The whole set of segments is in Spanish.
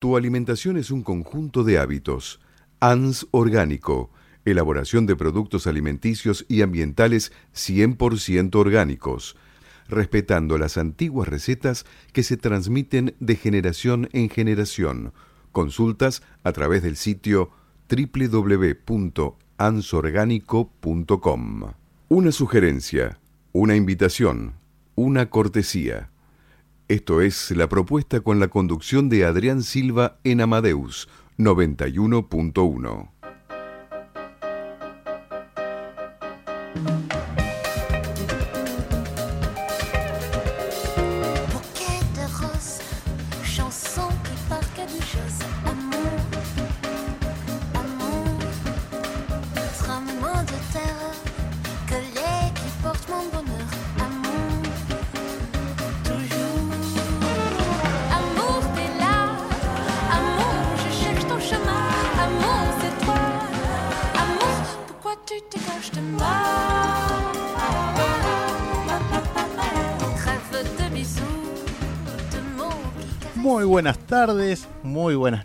Tu alimentación es un conjunto de hábitos. ANS Orgánico, elaboración de productos alimenticios y ambientales 100% orgánicos, respetando las antiguas recetas que se transmiten de generación en generación. Consultas a través del sitio www.ansorgánico.com. Una sugerencia, una invitación, una cortesía. Esto es la propuesta con la conducción de Adrián Silva en Amadeus 91.1.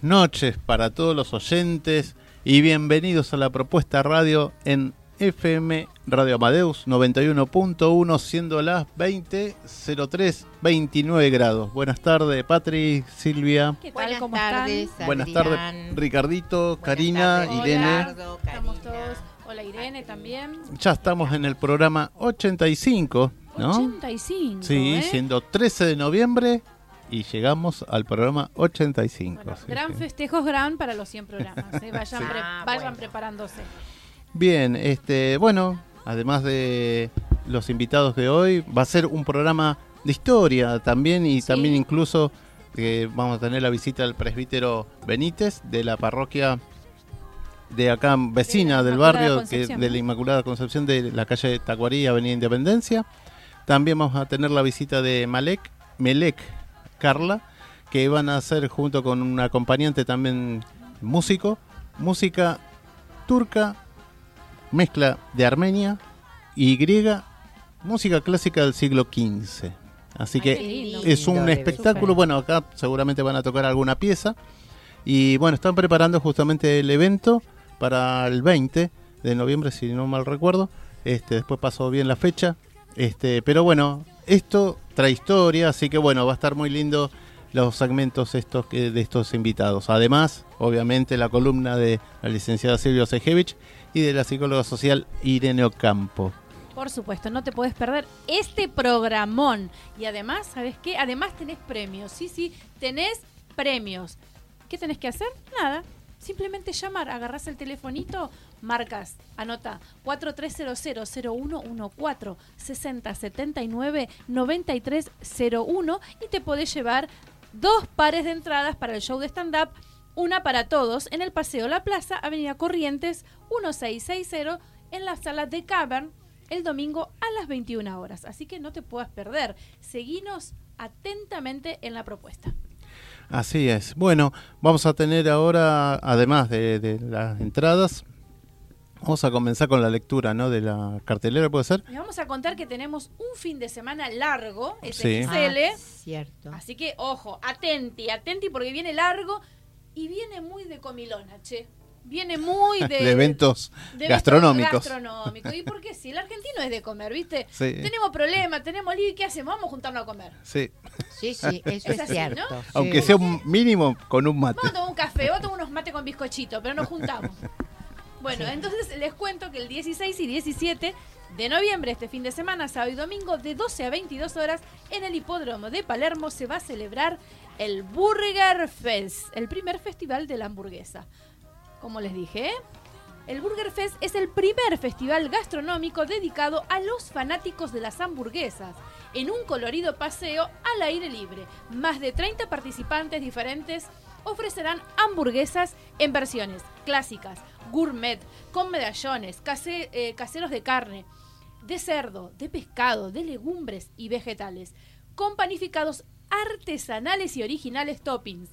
noches para todos los oyentes y bienvenidos a la propuesta radio en FM Radio Amadeus 91.1 siendo las 20.03 29 grados. Buenas tardes, Patri, Silvia. ¿Qué tal? ¿Cómo tardes, Buenas tardes, Ricardito, Karina, Irene. Estamos todos. Hola Irene también. Ya estamos en el programa 85, ¿no? 85. Sí, ¿eh? siendo 13 de noviembre y llegamos al programa 85. gran festejos gran para los 100 programas. ¿eh? Vayan, ah, preparándose. Bien, este, bueno, además de los invitados de hoy, va a ser un programa de historia también y también incluso que vamos a tener la visita del presbítero Benítez de la parroquia de acá vecina del barrio que, de la Inmaculada Concepción de la calle Tacuarí, Avenida Independencia. También vamos a tener la visita de Malek, Melek Carla, que van a hacer junto con un acompañante también músico, música turca, mezcla de Armenia y griega, música clásica del siglo XV. Así que es un espectáculo, bueno, acá seguramente van a tocar alguna pieza y bueno, están preparando justamente el evento para el 20 de noviembre, si no mal recuerdo. Este, después pasó bien la fecha. Este, pero bueno, esto trae historia, así que bueno, va a estar muy lindo los segmentos estos de estos invitados. Además, obviamente, la columna de la licenciada Silvia Sejevich y de la psicóloga social Irene Ocampo. Por supuesto, no te puedes perder este programón. Y además, ¿sabes qué? Además tenés premios. Sí, sí, tenés premios. ¿Qué tenés que hacer? Nada. Simplemente llamar, agarrás el telefonito, marcas, anota 4300-0114 6079 9301 y te podés llevar dos pares de entradas para el show de stand-up, una para todos en el Paseo La Plaza, Avenida Corrientes 1660 en la sala de Cavern el domingo a las 21 horas. Así que no te puedas perder. Seguinos atentamente en la propuesta. Así es. Bueno, vamos a tener ahora, además de, las entradas, Vamos a comenzar con la lectura, ¿no? De la cartelera, ¿puede ser? Les vamos a contar que tenemos un fin de semana largo, es sí. Ah, cierto. Así que, ojo, atenti, atenti porque viene largo y viene muy de comilona, che viene muy de, eventos gastronómicos. ¿Y por qué sí? El argentino es de comer, ¿viste? Tenemos problemas, tenemos lío, ¿qué hacemos? Vamos a juntarnos a comer. Sí. Sí, sí, eso es, cierto. Aunque sea un mínimo con un mate. Vamos a tomar un café, vamos a tomar unos mates con bizcochito, pero nos juntamos. Bueno, entonces les cuento que el 16 y 17 de noviembre, este fin de semana, sábado y domingo, de 12 a 22 horas, en el hipódromo de Palermo se va a celebrar el Burger Fest, el primer festival de la hamburguesa como les dije. El Burger Fest es el primer festival gastronómico dedicado a los fanáticos de las hamburguesas, en un colorido paseo al aire libre. Más de 30 participantes diferentes ofrecerán hamburguesas en versiones clásicas, gourmet, con medallones, eh, caseros de carne, de cerdo, de pescado, de legumbres y vegetales, con panificados artesanales y originales toppings.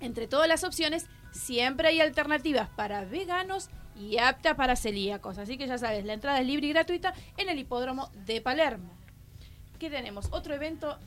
Entre todas las opciones siempre hay alternativas para veganos y apta para celíacos. Así que ya sabes, la entrada es libre y gratuita en el hipódromo de Palermo. ¿Qué tenemos? Otro evento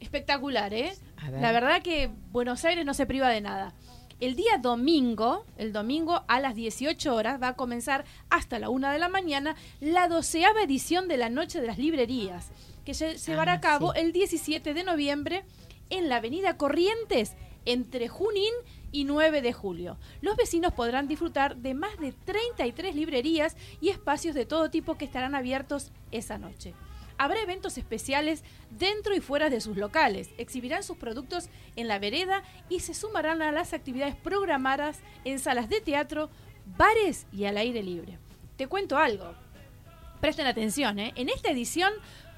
espectacular, ¿eh? Ver. La verdad que Buenos Aires no se priva de nada. El día domingo, el domingo a las 18 horas, va a comenzar hasta la 1 de la mañana la doceava edición de la Noche de las Librerías, que se se llevará Ah, a cabo sí. el 17 de noviembre en la avenida Corrientes, entre Junín y 9 de julio. Los vecinos podrán disfrutar de más de 33 librerías y espacios de todo tipo que estarán abiertos esa noche. Habrá eventos especiales dentro y fuera de sus locales. Exhibirán sus productos en la vereda y se sumarán a las actividades programadas en salas de teatro, bares y al aire libre. Te cuento algo. Presten atención, ¿eh? En esta edición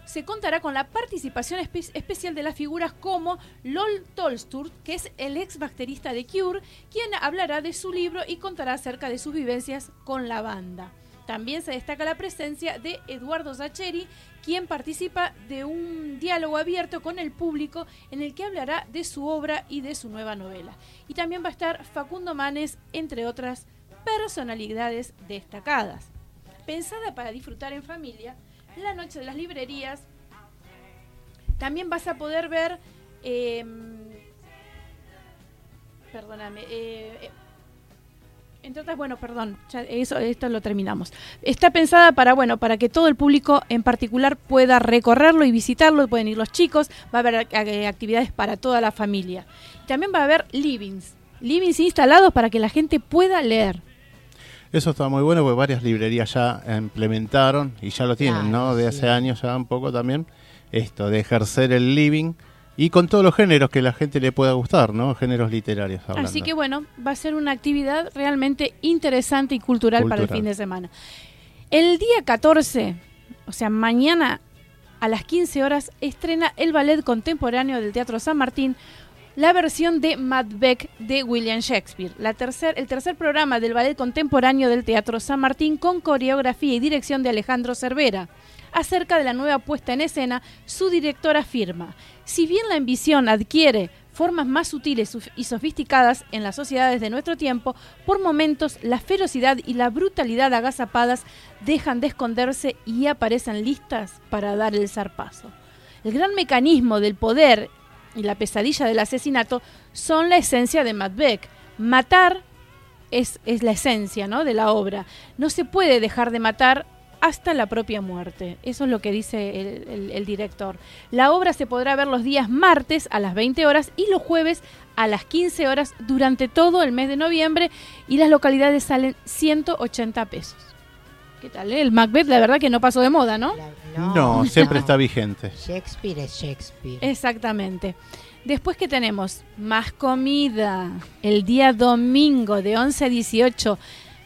se contará con la participación espe- especial de las figuras como Lol Tolstur, que es el ex baterista de Cure, quien hablará de su libro y contará acerca de sus vivencias con la banda. También se destaca la presencia de Eduardo Zacheri, quien participa de un diálogo abierto con el público en el que hablará de su obra y de su nueva novela. Y también va a estar Facundo Manes, entre otras personalidades destacadas. Pensada para disfrutar en familia, la noche de las librerías también vas a poder ver eh, perdóname eh, eh, entre otras, bueno, perdón, ya eso, esto lo terminamos. Está pensada para, bueno, para que todo el público en particular pueda recorrerlo y visitarlo, pueden ir los chicos, va a haber eh, actividades para toda la familia. También va a haber livings, livings instalados para que la gente pueda leer. Eso está muy bueno porque varias librerías ya implementaron y ya lo tienen, Claro, ¿no? De sí. hace años ya un poco también. Esto de ejercer el living y con todos los géneros que la gente le pueda gustar, ¿no? Géneros literarios hablando. Así que bueno, va a ser una actividad realmente interesante y cultural, para el Cultural. fin de semana. El día 14, o sea, mañana a las 15 horas, estrena el ballet contemporáneo del Teatro San Martín la versión de Macbeth de William Shakespeare, la el tercer programa del ballet contemporáneo del Teatro San Martín con coreografía y dirección de Alejandro Cervera. Acerca de la nueva puesta en escena, su director afirma, si bien la ambición adquiere formas más sutiles y sofisticadas en las sociedades de nuestro tiempo, por momentos la ferocidad y la brutalidad agazapadas dejan de esconderse y aparecen listas para dar el zarpazo. El gran mecanismo del poder y la pesadilla del asesinato son la esencia de Macbeth. Matar es, es la esencia ¿no? de la obra. No se puede dejar de matar hasta la propia muerte. Eso es lo que dice el, director. La obra se podrá ver los días martes a las 20 horas y los jueves a las 15 horas durante todo el mes de noviembre y las localidades salen 180 pesos. ¿Qué tal? eh? El Macbeth, la verdad que no pasó de moda, ¿no? La- No, siempre no. está vigente. Shakespeare es Shakespeare. Exactamente. Después que tenemos más comida, el día domingo de 11 a 18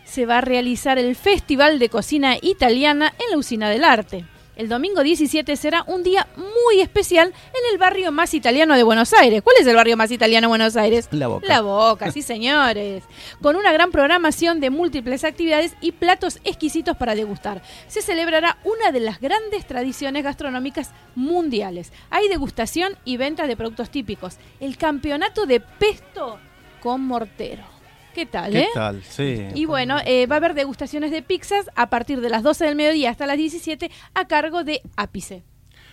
se va a realizar el Festival de Cocina Italiana en la Usina del Arte. El domingo 17 será un día muy especial en el barrio más italiano de Buenos Aires. ¿Cuál es el barrio más italiano de Buenos Aires? La Boca. La Boca, sí señores. Con una gran programación de múltiples actividades y platos exquisitos para degustar. Se celebrará una de las grandes tradiciones gastronómicas mundiales. Hay degustación y venta de productos típicos. El campeonato de pesto con mortero. ¿Qué tal, ¿Qué eh? tal? Sí. Y bueno, eh, va a haber degustaciones de pizzas a partir de las 12 del mediodía hasta las 17 a cargo de Ápice.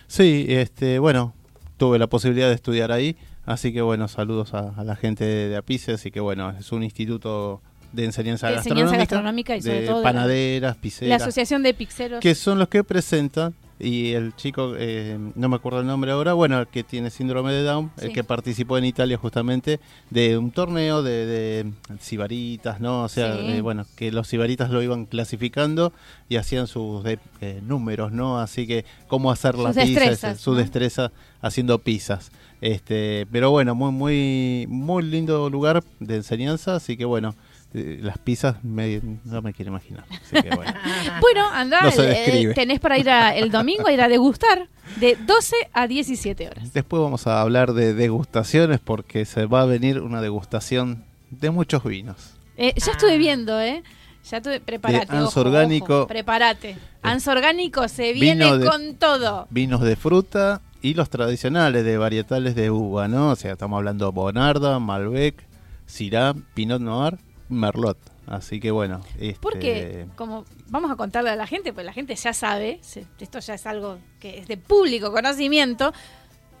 Sí, este, bueno, tuve la posibilidad de estudiar ahí, así que bueno, saludos a, a la gente de, de Apice, así que bueno, es un instituto de enseñanza, De enseñanza gastronómica, gastronómica y sobre de todo de la- panaderas, La pizzeras, Asociación de Pizzeros. que son los que presentan y el chico, eh, no me acuerdo el nombre ahora, bueno, el que tiene síndrome de Down, el que participó en Italia justamente de un torneo de, de sibaritas, ¿no? O sea, Sí. eh, bueno, que los sibaritas lo iban clasificando y hacían sus de- eh, números, ¿no? Así que cómo hacer la Sus pizza, destrezas, su ¿no? destreza haciendo pizzas. Este, pero bueno, muy muy muy lindo lugar de enseñanza, así que bueno, las pizzas me, no me quiero imaginar. Así que bueno. Bueno, No eh, tenés para ir a- el domingo a ir a degustar de 12 a 17 horas. Después vamos a hablar de degustaciones porque se va a venir una degustación de muchos vinos. Eh, ya Ah. estuve viendo, ¿eh? Ya estuve, prepárate. De Ans ojo, Orgánico. ojo, prepárate. Ans Orgánico se viene de- con todo. Vinos de fruta y los tradicionales de varietales de uva, ¿no? O sea, estamos hablando Bonarda, Malbec, Syrah, Pinot Noir, Merlot. Así que bueno, este, Porque, como vamos a contarle a la gente, pues la gente ya sabe, se- esto ya es algo que es de público conocimiento,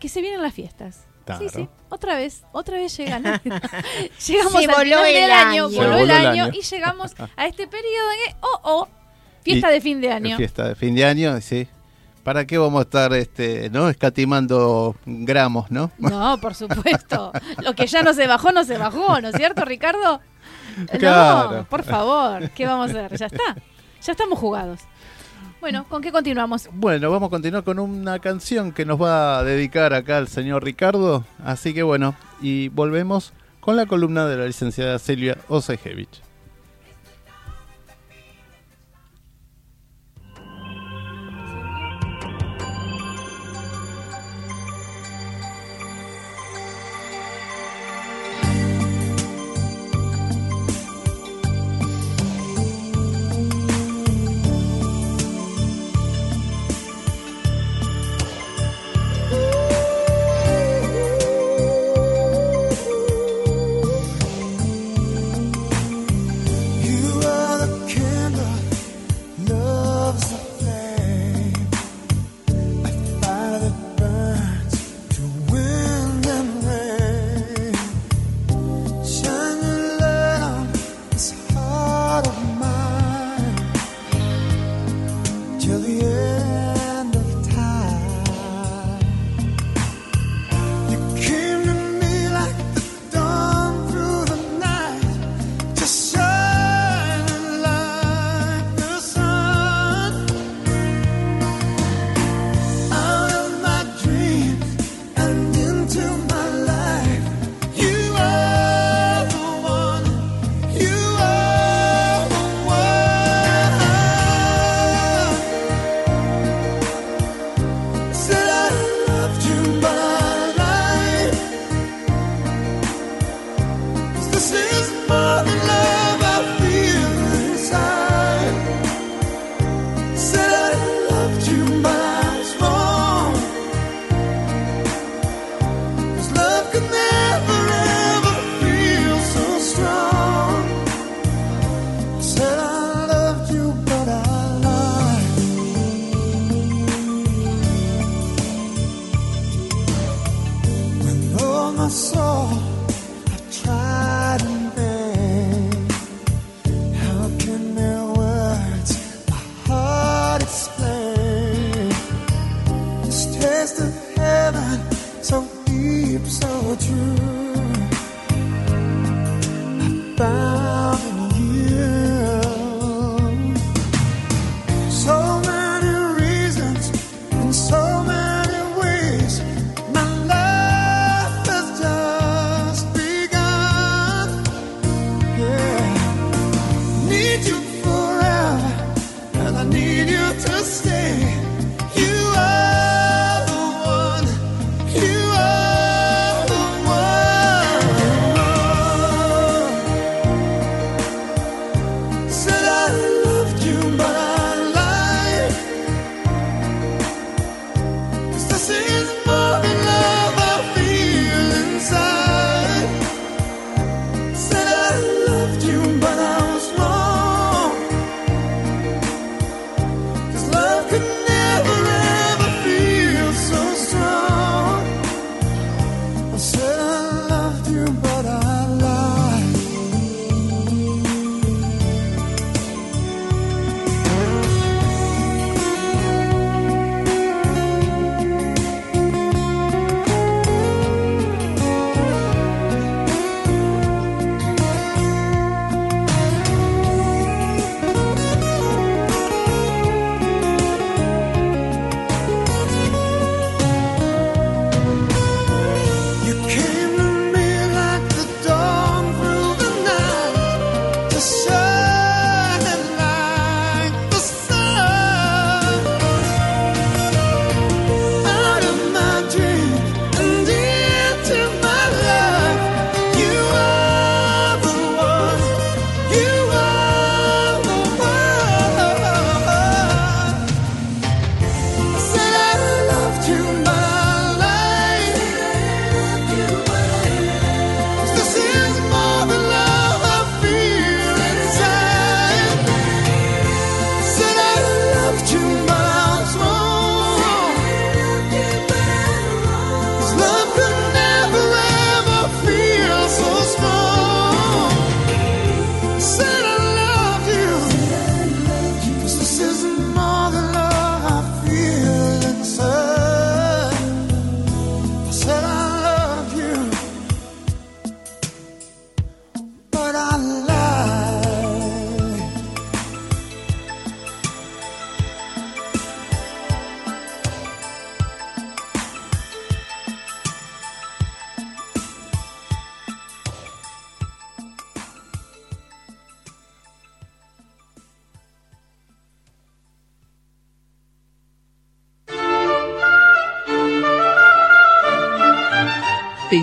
que se vienen las fiestas. Claro. Sí, sí, otra vez, otra vez llegan. llegamos Se al final el del año, año. Voló voló el año año. y llegamos a este periodo en que, oh, oh, fiesta Y- de fin de año. Fiesta de fin de año, sí. ¿Para qué vamos a estar este, no escatimando gramos, no? No, por supuesto. Lo que ya no se bajó, no se bajó, ¿no es cierto, Ricardo? Claro. No, por favor, ¿qué vamos a hacer? Ya está. Ya estamos jugados. Bueno, ¿con qué continuamos? Bueno, vamos a continuar con una canción que nos va a dedicar acá el señor Ricardo. Así que bueno, y volvemos con la columna de la licenciada Silvia Osejevich.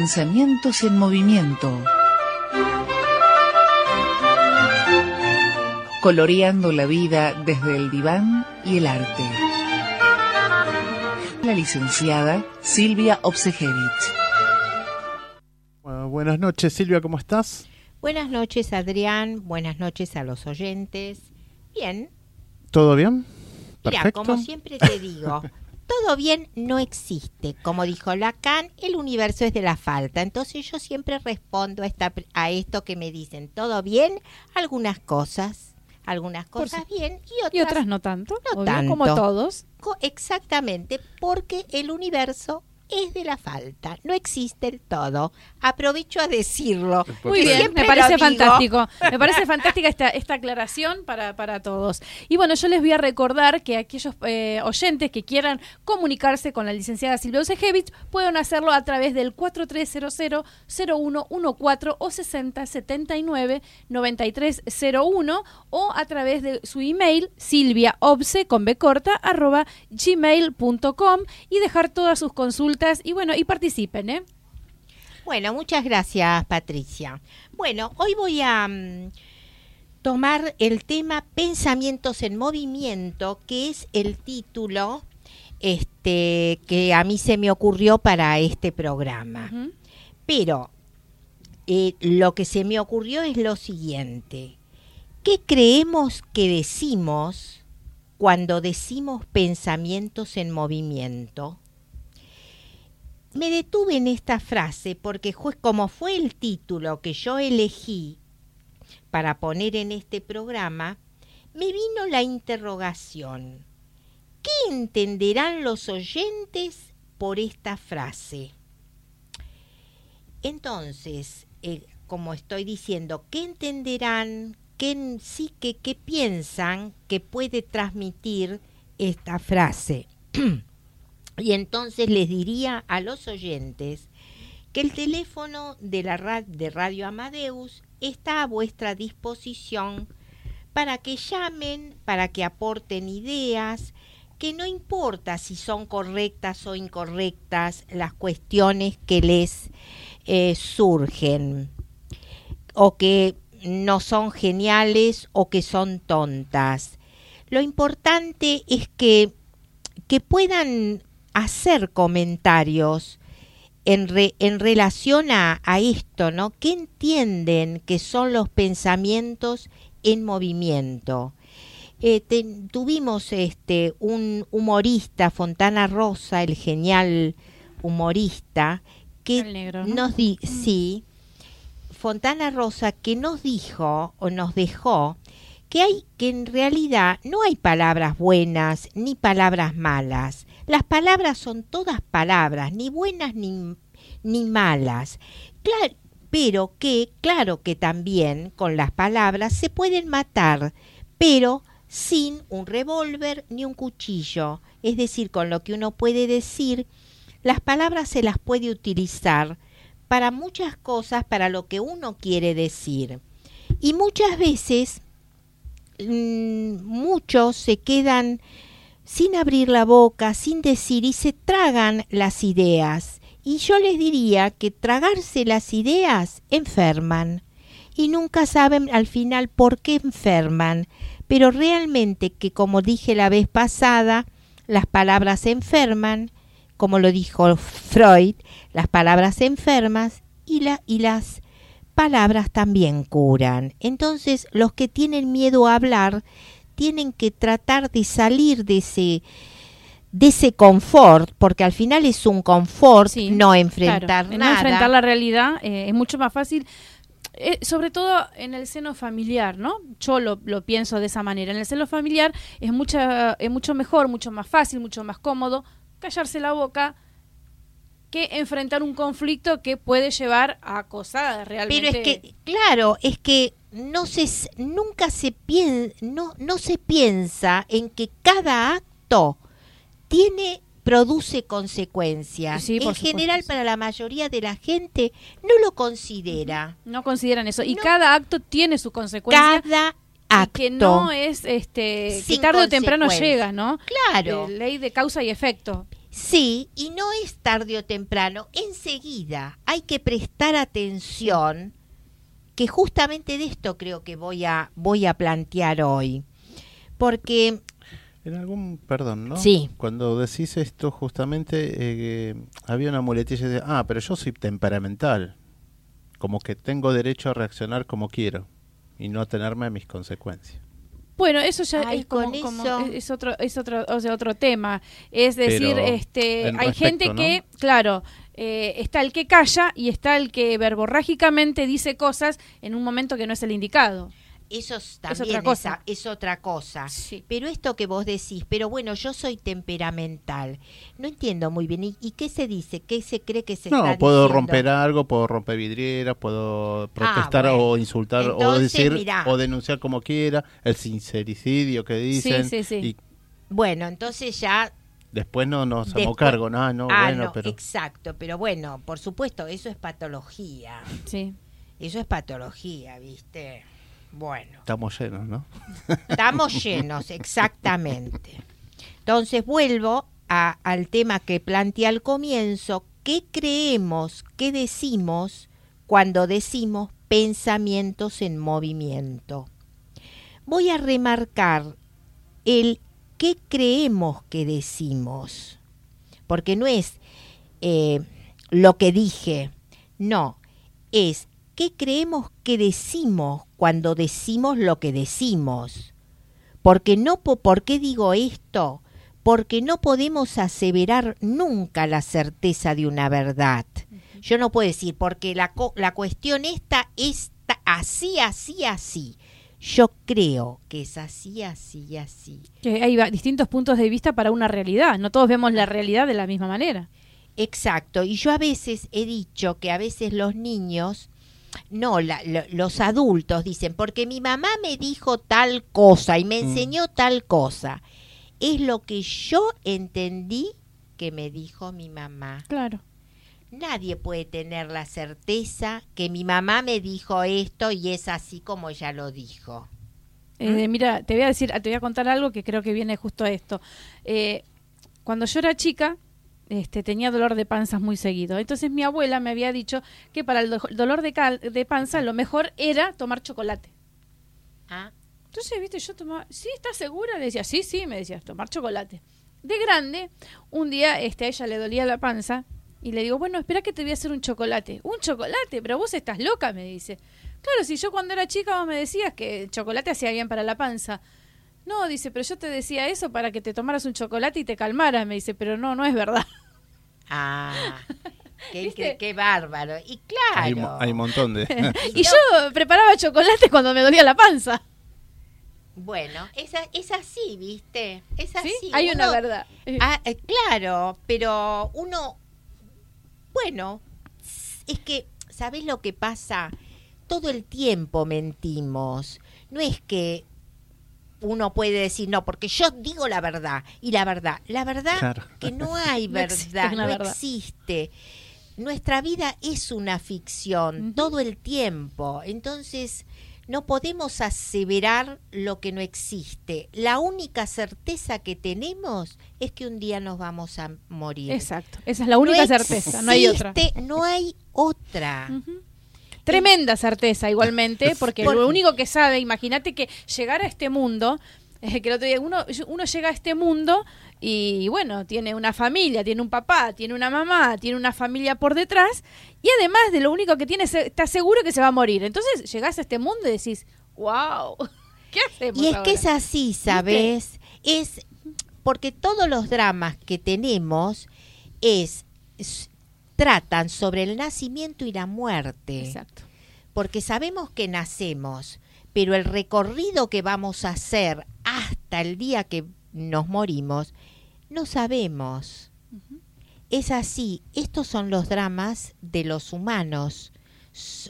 Pensamientos en movimiento. Coloreando la vida desde el diván y el arte. La licenciada Silvia Obsejevich. Bueno, buenas noches, Silvia, ¿cómo estás? Buenas noches, Adrián. Buenas noches a los oyentes. Bien. ¿Todo bien? Mira, Perfecto. como siempre te digo, todo bien no existe. Como dijo Lacan, el universo es de la falta. Entonces yo siempre respondo a, esta, a esto que me dicen, todo bien, algunas cosas, algunas cosas bien y otras, Y otras no tanto, No obvio, tanto. como todos. co- exactamente, porque el universo es de la falta, no existe el todo. Aprovecho a decirlo. Muy bien, me parece fantástico. Me parece fantástica esta, esta aclaración para, para todos. Y bueno, yo les voy a recordar que aquellos eh, oyentes que quieran comunicarse con la licenciada Silvia Osejevich pueden hacerlo a través del 4300-0114 o 6079-9301 o a través de su email silviaobse con b corta arroba gmail.com y dejar todas sus consultas y bueno, y participen, ¿eh? Bueno, muchas gracias, Patricia. Bueno, hoy voy a mm, tomar el tema Pensamientos en Movimiento, que es el título este, que a mí se me ocurrió para este programa. Pero eh, lo que se me ocurrió es lo siguiente. ¿Qué creemos que decimos cuando decimos pensamientos en movimiento? Me detuve en esta frase porque como fue el título que yo elegí para poner en este programa, me vino la interrogación. ¿Qué entenderán los oyentes por esta frase? Entonces, eh, como estoy diciendo, ¿qué entenderán? ¿Qué sí que qué piensan que puede transmitir esta frase? y entonces les diría a los oyentes que el teléfono de la de Radio Amadeus está a vuestra disposición para que llamen, para que aporten ideas, que no importa si son correctas o incorrectas las cuestiones que les eh, surgen, o que no son geniales o que son tontas. Lo importante es que, que puedan hacer comentarios en, re- en relación a, a esto, ¿no? ¿Qué entienden que son los pensamientos en movimiento? Eh, te- tuvimos este un humorista, Fontana Rosa, el genial humorista, que negro, ¿no? nos di sí, Fontana Rosa que nos dijo o nos dejó que hay que en realidad no hay palabras buenas ni palabras malas. Las palabras son todas palabras, ni buenas ni, ni malas. Claro, pero que, claro que también con las palabras se pueden matar, pero sin un revólver ni un cuchillo. Es decir, con lo que uno puede decir, las palabras se las puede utilizar para muchas cosas, para lo que uno quiere decir. Y muchas veces mm, muchos se quedan sin abrir la boca, sin decir y se tragan las ideas. Y yo les diría que tragarse las ideas enferman y nunca saben al final por qué enferman, pero realmente que como dije la vez pasada, las palabras enferman, como lo dijo Freud, las palabras enfermas y, y las palabras también curan. Entonces, los que tienen miedo a hablar tienen que tratar de salir de ese de ese confort, porque al final es un confort Sí, no enfrentar Claro, en no nada. enfrentar la realidad eh, es mucho más fácil, eh, sobre todo en el seno familiar, ¿no? Yo lo, lo pienso de esa manera. En el seno familiar es, mucha, es mucho mejor, mucho más fácil, mucho más cómodo callarse la boca que enfrentar un conflicto que puede llevar a cosas realmente. Pero es que, claro, es que no se, nunca se piensa, no, no se piensa en que cada acto tiene, produce consecuencias. Sí, en general, para la mayoría de la gente, no lo considera. no consideran eso. Y No. cada acto tiene su consecuencia. Cada y acto. que no es este que tarde o temprano llega, ¿no? Claro. Eh, ley de causa y efecto. Sí, y no es tarde o temprano, enseguida hay que prestar atención, que justamente de esto creo que voy a, voy a plantear hoy. Porque, En algún, perdón, ¿no? Sí. Cuando decís esto, justamente eh, había una muletilla de, ah, pero yo soy temperamental. Como que tengo derecho a reaccionar como quiero y no atenerme a mis consecuencias. Bueno, eso ya Ay, es como, con como- eso- es- es otro es otro o sea, otro tema. Es decir, Pero este hay respecto, gente ¿no? que, claro, eh, está el que calla y está el que verborrágicamente dice cosas en un momento que no es el indicado. eso es otra también cosa. esa- es otra cosa. Sí. Pero esto que vos decís, pero bueno, yo soy temperamental. No entiendo muy bien. ¿Y, y qué se dice? ¿Qué se cree que se No, está puedo diciendo? romper algo, puedo romper vidrieras, puedo protestar bueno. o insultar o Entonces, decir mirá. o denunciar como quiera, el sincericidio que dicen sí, sí. y Bueno, entonces ya después no nos hacemos cargo, no, no, ah, bueno, no, pero exacto, pero bueno, por supuesto, eso es patología. Sí. Eso es patología, ¿viste? Bueno, estamos llenos, ¿no? estamos llenos, exactamente. Entonces vuelvo a- al tema que planteé al comienzo. ¿Qué creemos, qué decimos cuando decimos pensamientos en movimiento? Voy a remarcar el qué creemos que decimos, porque no es eh, lo que dije, no, es qué creemos que decimos cuando decimos lo que decimos. Porque no, po- ¿Por qué digo esto? Porque no podemos aseverar nunca la certeza de una verdad. Yo no puedo decir, porque la, la cuestión esta está así, así, así. Yo creo que es así, así, así. Que hay distintos puntos de vista para una realidad. No todos vemos la realidad de la misma manera. Exacto, y yo a veces he dicho que a veces los niños, no, la- lo- los adultos dicen, porque mi mamá me dijo tal cosa y me Mm. enseñó tal cosa. Es lo que yo entendí que me dijo mi mamá. Claro. Nadie puede tener la certeza que mi mamá me dijo esto y es así como ella lo dijo. Eh, Mira, te voy a decir, te voy a contar algo que creo que viene justo a esto. Eh, cuando yo era chica, este, tenía dolor de panza muy seguido. Entonces mi abuela me había dicho que para el do- dolor de, cal- de panza lo mejor era tomar chocolate. Ah, Entonces, viste, yo tomaba, ¿sí estás segura? Le decía, sí, sí, me decía, tomar chocolate. De grande, un día este, a ella le dolía la panza y le digo, bueno, espera que te voy a hacer un chocolate. ¿Un chocolate? Pero vos estás loca, me dice. Claro, si yo cuando era chica vos me decías que el chocolate hacía bien para la panza. No, dice, pero yo te decía eso para que te tomaras un chocolate y te calmaras, me dice, pero no, no es verdad. ah, qué, bárbaro. Y claro. hay un montón de... y yo preparaba chocolate cuando me dolía la panza. Bueno, es, a- es así, ¿viste? Es así. ¿Sí? Hay una verdad. Ah, eh, claro, pero uno, bueno, es que, ¿sabes lo que pasa? Todo el tiempo mentimos. No es que uno puede decir, no, porque yo digo la verdad. Y la verdad, la verdad Claro. que no hay No verdad, existe no verdad. existe. Nuestra vida es una ficción todo el tiempo. Entonces, no podemos aseverar lo que no existe. La única certeza que tenemos es que un día nos vamos a morir. Exacto. Esa es la única No certeza, no hay otra. No hay otra. Tremenda certeza igualmente, porque Por- lo único que sabe, imagínate que llegar a este mundo, eh, que el otro día uno, uno llega a este mundo y bueno, tiene una familia, tiene un papá, tiene una mamá, tiene una familia por detrás y además de lo único que tiene, es- está seguro que se va a morir. Entonces llegás a este mundo y decís, wow, ¿qué hacemos? Y es ahora?". que es así, ¿sabes? Es porque todos los dramas que tenemos es, s- tratan sobre el nacimiento y la muerte. Exacto. Porque sabemos que nacemos, pero el recorrido que vamos a hacer hasta el día que nos morimos, no sabemos. Es así, estos son los dramas de los humanos.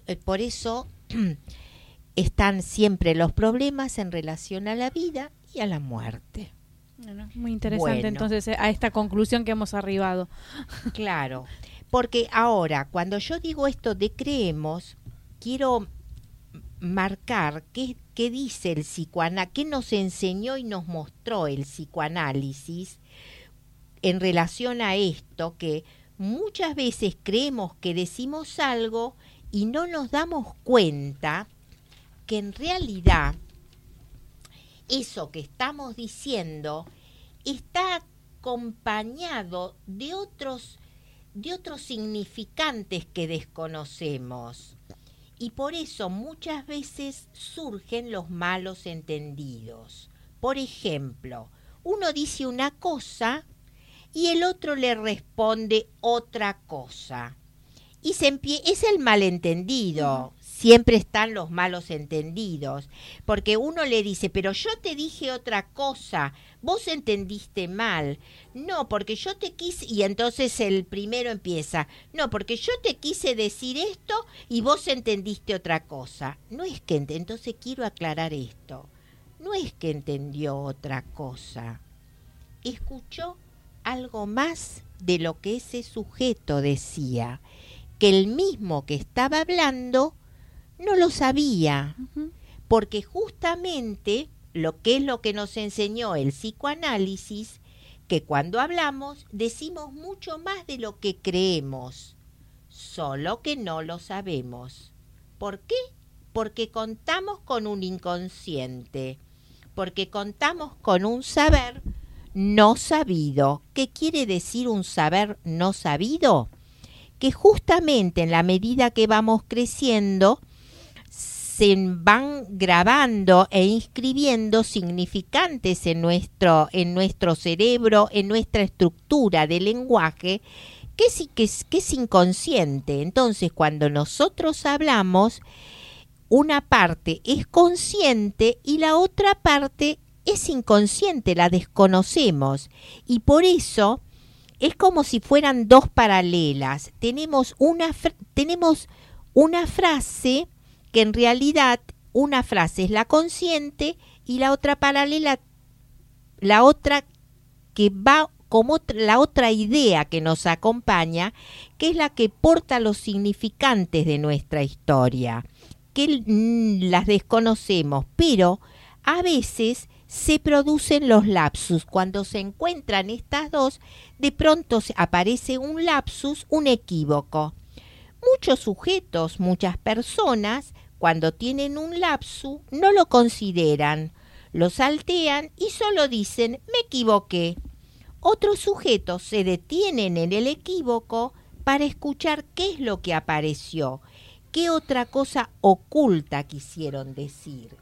Eh, Por eso están siempre los problemas en relación a la vida y a la muerte. Bueno, muy interesante Bueno. entonces eh, a esta conclusión que hemos arribado. Claro, porque ahora, cuando yo digo esto de creemos, quiero marcar qué, qué dice el psicoanálisis, qué nos enseñó y nos mostró el psicoanálisis en relación a esto que muchas veces creemos que decimos algo y no nos damos cuenta que en realidad eso que estamos diciendo está acompañado de otros de otros significantes que desconocemos. Y por eso muchas veces surgen los malos entendidos. Por ejemplo, uno dice una cosa y el otro le responde otra cosa. Y se es el malentendido. Siempre están los malos entendidos. Porque uno le dice, pero yo te dije otra cosa, vos entendiste mal. No, porque yo te quise... Y entonces el primero empieza, no, porque yo te quise decir esto y vos entendiste otra cosa. No es que... ent- Entonces quiero aclarar esto. No es que entendió otra cosa. Escuchó algo más de lo que ese sujeto decía, que el mismo que estaba hablando no lo sabía, porque justamente lo que es lo que nos enseñó el psicoanálisis, que cuando hablamos decimos mucho más de lo que creemos, solo que no lo sabemos. ¿Por qué? Porque contamos con un inconsciente, porque contamos con un saber no sabido. ¿Qué quiere decir un saber no sabido? Que justamente en la medida que vamos creciendo, se van grabando e inscribiendo significantes en nuestro, en nuestro cerebro, en nuestra estructura de lenguaje, que es, que, es, que es inconsciente. Entonces, cuando nosotros hablamos, una parte es consciente y la otra parte es inconsciente, la desconocemos. Y por eso es como si fueran dos paralelas. Tenemos una, tenemos una frase que en realidad una frase es la consciente y la otra paralela, la otra que va como la otra idea que nos acompaña, que es la que porta los significantes de nuestra historia, que mm, las desconocemos, pero a veces se producen los lapsus. Cuando se encuentran estas dos, de pronto aparece un lapsus, un equívoco. Muchos sujetos, muchas personas, cuando tienen un lapsus, no lo consideran, lo saltean y solo dicen me equivoqué. Otros sujetos se detienen en el equívoco para escuchar qué es lo que apareció, qué otra cosa oculta quisieron decir.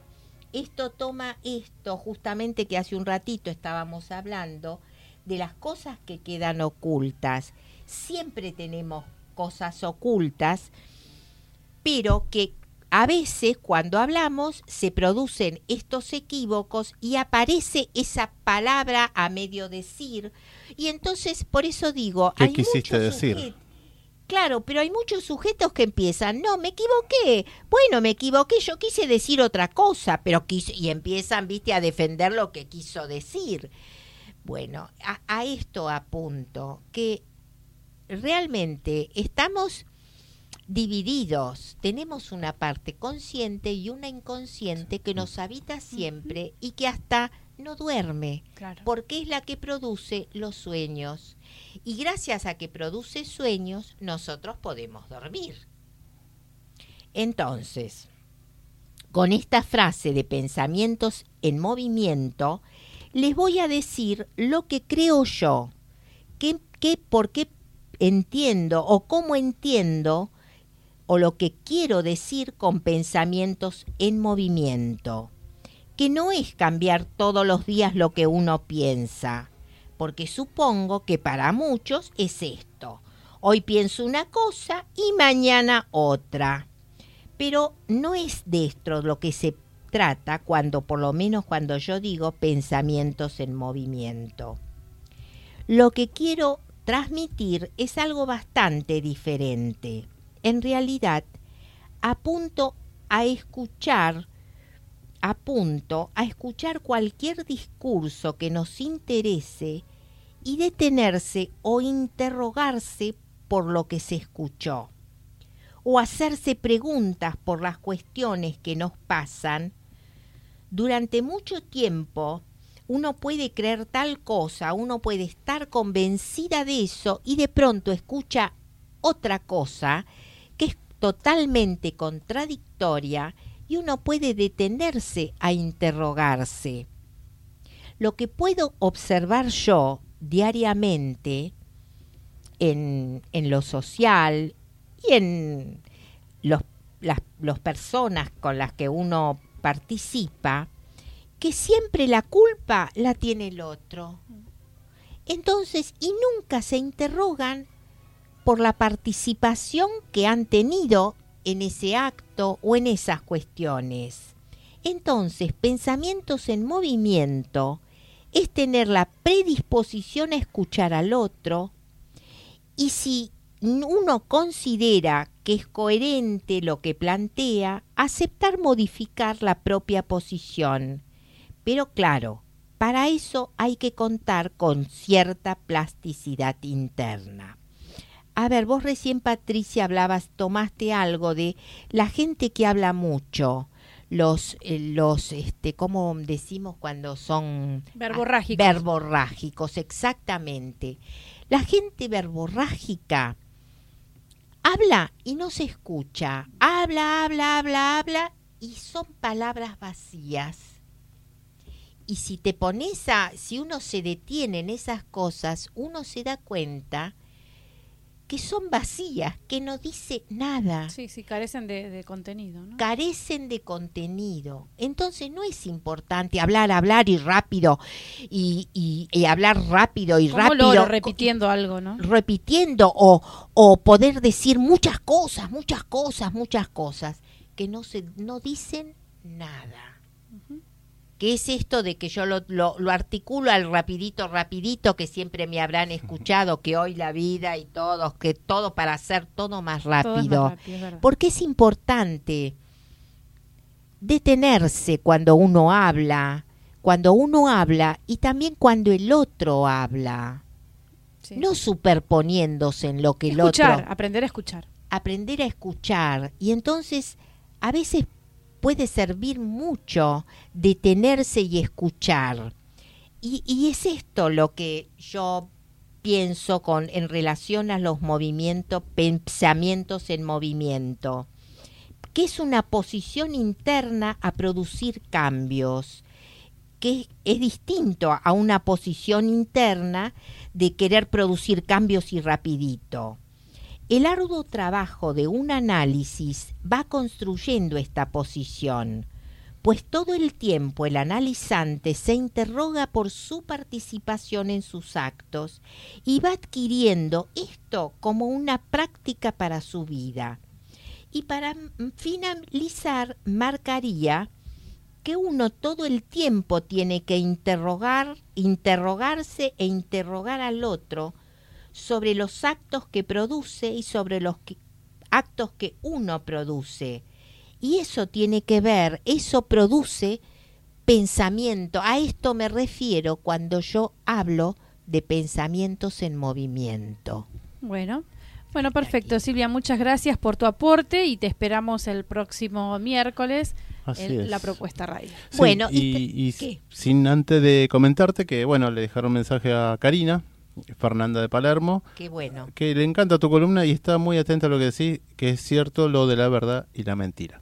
Esto toma esto justamente que hace un ratito estábamos hablando de las cosas que quedan ocultas. Siempre tenemos cosas ocultas, pero que a veces cuando hablamos se producen estos equívocos y aparece esa palabra a medio decir. Y entonces, por eso digo, ¿Qué hay quisiste decir? Claro, pero hay muchos sujetos que empiezan, no, me equivoqué, bueno, me equivoqué, yo quise decir otra cosa, pero quise, y empiezan, viste, a defender lo que quiso decir. Bueno, a, a esto apunto, que realmente estamos divididos, tenemos una parte consciente y una inconsciente que nos habita siempre y que hasta no duerme, Claro. porque es la que produce los sueños. Y gracias a que produce sueños, nosotros podemos dormir. Entonces, con esta frase de pensamientos en movimiento, les voy a decir lo que creo yo, que, que por qué entiendo o cómo entiendo o lo que quiero decir con pensamientos en movimiento, que no es cambiar todos los días lo que uno piensa, porque supongo que para muchos es esto. Hoy pienso una cosa y mañana otra. Pero no es de esto lo que se trata cuando, por lo menos cuando yo digo pensamientos en movimiento. Lo que quiero transmitir es algo bastante diferente. En realidad, apunto a escuchar, apunto a escuchar cualquier discurso que nos interese y detenerse o interrogarse por lo que se escuchó, o hacerse preguntas por las cuestiones que nos pasan. Durante mucho tiempo uno puede creer tal cosa, uno puede estar convencida de eso y de pronto escucha otra cosa totalmente contradictoria y uno puede detenerse a interrogarse. Lo que puedo observar yo diariamente en, en lo social y en los, las los personas con las que uno participa, que siempre la culpa la tiene el otro. Entonces, y nunca se interrogan por la participación que han tenido en ese acto o en esas cuestiones. Entonces, pensamientos en movimiento es tener la predisposición a escuchar al otro y si uno considera que es coherente lo que plantea, aceptar modificar la propia posición. Pero claro, para eso hay que contar con cierta plasticidad interna. A ver, vos recién Patricia hablabas, tomaste algo de la gente que habla mucho, los, eh, los, este, ¿cómo decimos cuando son Verborrágicos. verborrágicos? Exactamente. La gente verborrágica habla y no se escucha, habla, habla, habla, habla y son palabras vacías. Y si te pones a, si uno se detiene en esas cosas, uno se da cuenta que son vacías, que no dice nada, Sí, sí, carecen de, de contenido, ¿no? carecen de contenido. Entonces no es importante hablar, hablar y rápido, y, y- y hablar rápido y rápido. repitiendo algo, ¿no? repitiendo o, o poder decir muchas cosas, muchas cosas, muchas cosas que no se no dicen nada. ¿Qué es esto de que yo lo, lo, lo articulo al rapidito, rapidito, que siempre me habrán escuchado, que hoy la vida y todos, que todo para hacer todo más Todo es más rápido? Porque es importante detenerse cuando uno habla, cuando uno habla y también cuando el otro habla Sí. no superponiéndose en lo que el escuchar, otro, aprender a escuchar. aprender a escuchar. Y entonces a veces puede servir mucho detenerse y escuchar. Y, es esto lo que yo pienso con en relación a los movimientos, pensamientos en movimiento, que es una posición interna a producir cambios, que es distinto a una posición interna de querer producir cambios y rapidito. El arduo trabajo de un análisis va construyendo esta posición, pues todo el tiempo el analizante se interroga por su participación en sus actos y va adquiriendo esto como una práctica para su vida. Y para finalizar, marcaría que uno todo el tiempo tiene que interrogar, interrogarse e interrogar al otro sobre los actos que produce y sobre los que- actos que uno produce. Y eso tiene que ver, eso produce pensamiento. A esto me refiero cuando yo hablo de pensamientos en movimiento. Bueno, bueno, perfecto, Silvia, muchas gracias por tu aporte y te esperamos el próximo miércoles Así en es. la propuesta radio. Sí, Bueno, y, y y te- ¿qué? sin antes de comentarte que, bueno, le dejaron un mensaje a Karina, Fernanda de Palermo, Qué bueno. que le encanta tu columna y está muy atenta a lo que decís, que es cierto lo de la verdad y la mentira.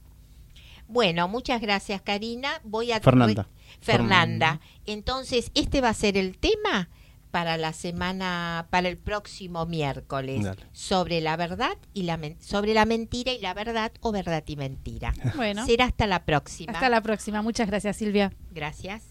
Bueno, muchas gracias, Karina. Voy a Fernanda. Fernanda. Entonces, este va a ser el tema para la semana, para el próximo miércoles, Dale. sobre la verdad y la sobre la mentira y la verdad o verdad y mentira. Bueno, Será hasta la próxima. hasta la próxima. Muchas gracias, Silvia. Gracias.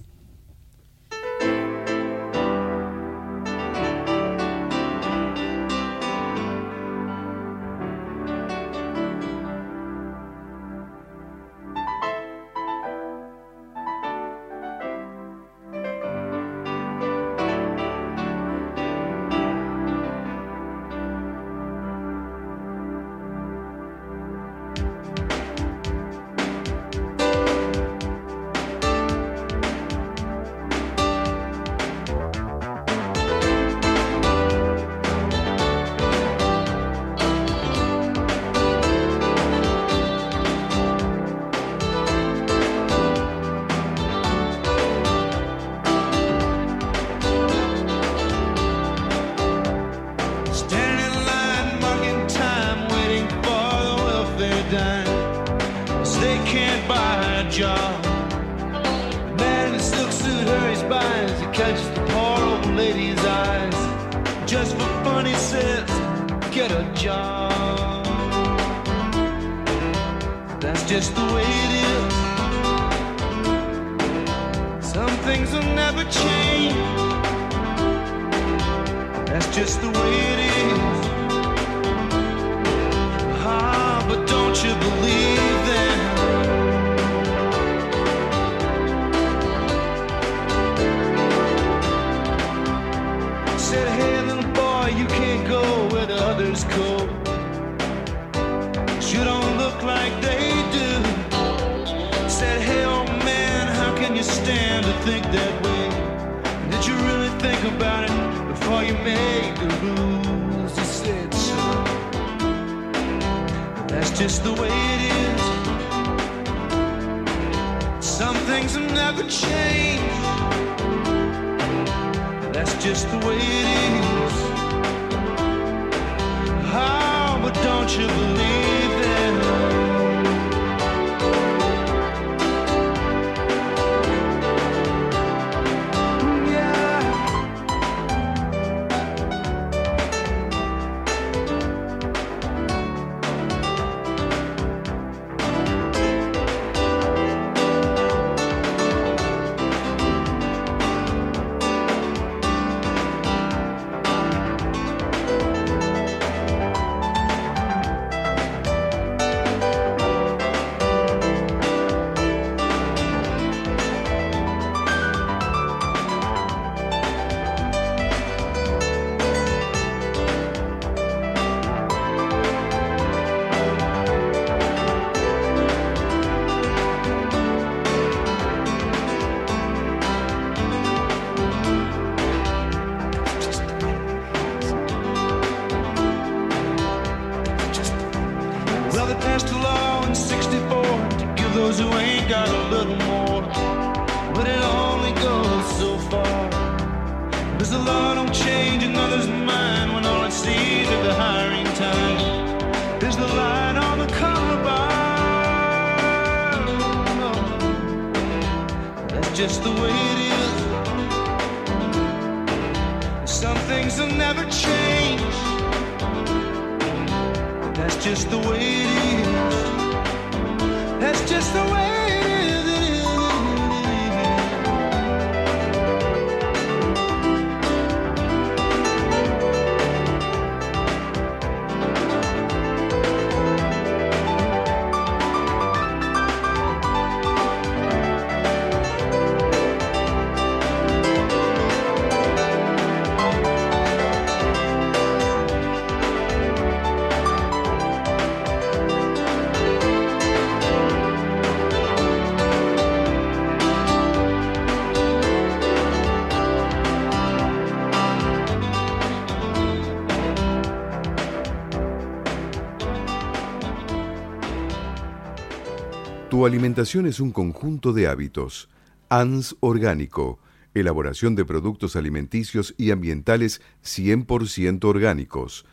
Tu alimentación es un conjunto de hábitos. ANS Orgánico, elaboración de productos alimenticios y ambientales 100% orgánicos,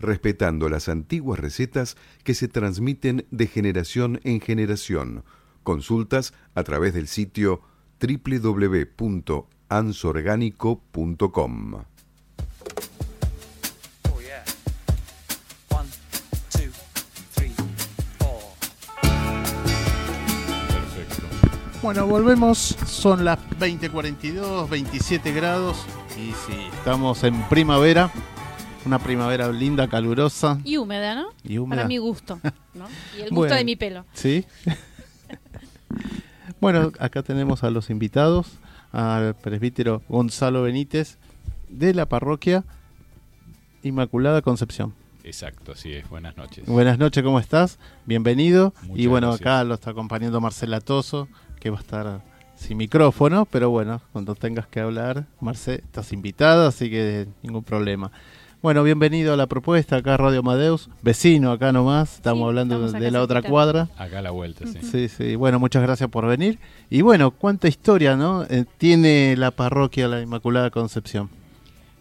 respetando las antiguas recetas que se transmiten de generación en generación. Consultas a través del sitio www.ansorgánico.com. Bueno, volvemos. Son las 20:42, 27 grados. Y sí, estamos en primavera. Una primavera linda, calurosa. Y húmeda, ¿no? Y húmeda. Para mi gusto. ¿no? Y el gusto Bueno. de mi pelo. Sí. bueno, acá tenemos a los invitados, al presbítero Gonzalo Benítez de la parroquia Inmaculada Concepción. Exacto, así es. Buenas noches. Buenas noches, ¿cómo estás? Bienvenido. Muchas y bueno, gracias. acá lo está acompañando Marcela Toso, que va a estar sin micrófono, pero bueno, cuando tengas que hablar, Marce, estás invitada, así que ningún problema. Bueno, bienvenido a la propuesta, acá Radio Amadeus, vecino acá nomás, estamos Sí, hablando estamos de la otra cuadra. Acá a la vuelta, sí. Sí, sí, bueno, muchas gracias por venir. Y bueno, ¿cuánta historia, no? eh, tiene la parroquia La Inmaculada Concepción?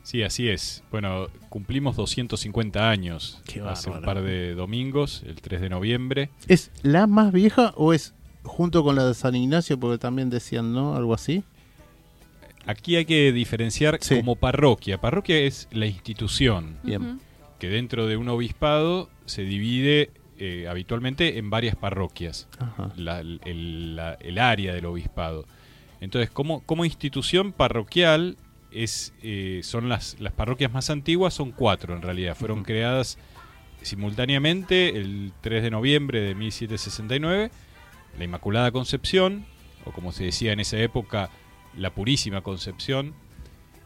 Sí, así es. Bueno, cumplimos 250 años Qué hace un par de domingos, el 3 de noviembre. ¿Es la más vieja o es junto con la de San Ignacio? Porque también decían, ¿no? Algo así. Aquí hay que diferenciar Sí. como parroquia. Parroquia es la institución Bien. Que dentro de un obispado se divide eh, habitualmente en varias parroquias, Ajá. la- el, la- el área del obispado. Entonces, como, como institución parroquial, es, eh, son las, las parroquias más antiguas, son cuatro en realidad. Fueron creadas simultáneamente el 3 de noviembre de 1769, la Inmaculada Concepción, o como se decía en esa época, la Purísima Concepción,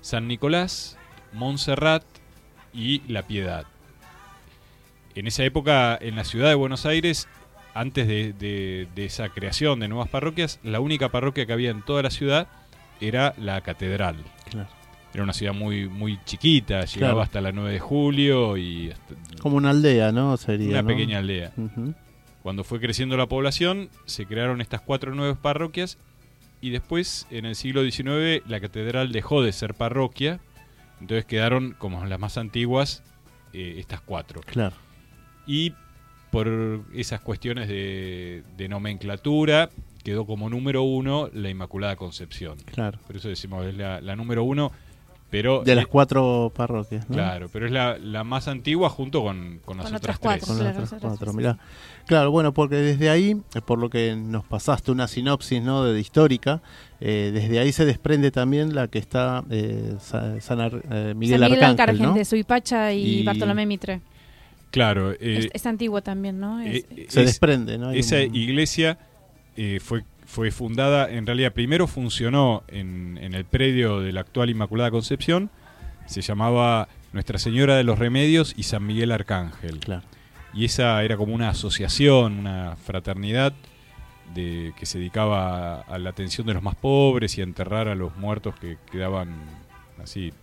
San Nicolás, Montserrat y La Piedad. En esa época, en la ciudad de Buenos Aires, antes de, de- de esa creación de nuevas parroquias, la única parroquia que había en toda la ciudad era la catedral. Claro. Era una ciudad muy, muy chiquita, llegaba Claro. hasta la 9 de julio y hasta Como una aldea, ¿no? Sería. una ¿no? pequeña aldea. Ujú. Cuando fue creciendo la población, se crearon estas cuatro nuevas parroquias y después, en el siglo XIX, la catedral dejó de ser parroquia, entonces quedaron como las más antiguas eh, estas cuatro. Claro. Y por esas cuestiones de, de nomenclatura, quedó como número uno la Inmaculada Concepción. Claro. Por eso decimos, es la, la número uno, pero... De las eh, cuatro parroquias, ¿no? Claro, pero es la, la más antigua junto con, con las Con otras otras cuatro. tres. Con Claro, las otras cuatro, sí. mirá. Claro, bueno, porque desde ahí, eh, por lo que nos pasaste una sinopsis ¿no? de histórica, eh, desde ahí se desprende también la que está eh, Sa- San Ar- eh, Miguel, San Miguel Arcángel, Arcángel, ¿no? de Suipacha y, Y- Bartolomé Mitre. Claro, eh, es, es antiguo también, ¿no? Es- eh, Se es- desprende, ¿no? Hay Esa un- iglesia eh, fue, fue fundada, en realidad primero funcionó en, en el predio de la actual Inmaculada Concepción, se llamaba Nuestra Señora de los Remedios y San Miguel Arcángel. Claro. Y esa era como una asociación, una fraternidad de, que se dedicaba a, a la atención de los más pobres y a enterrar a los muertos que quedaban así,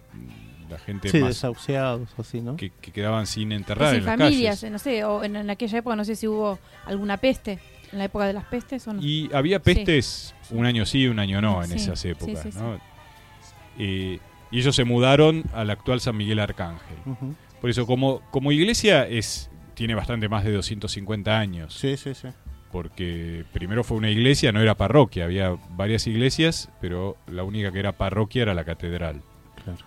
la gente Sí, más desahuciados, así, ¿no? que, que quedaban sin y enterrar en las familias, calles. no sé, o en, en aquella época no sé si hubo alguna peste, en la época de las pestes o no. Y había pestes un año sí, un año no en Sí, esas épocas. sí, sí. ¿no? Eh, y ellos se mudaron al actual San Miguel Arcángel. Por eso, como, como iglesia, es tiene bastante más de 250 años. Sí, sí, sí. Porque primero fue una iglesia, no era parroquia. Había varias iglesias, pero la única que era parroquia era la catedral. Claro.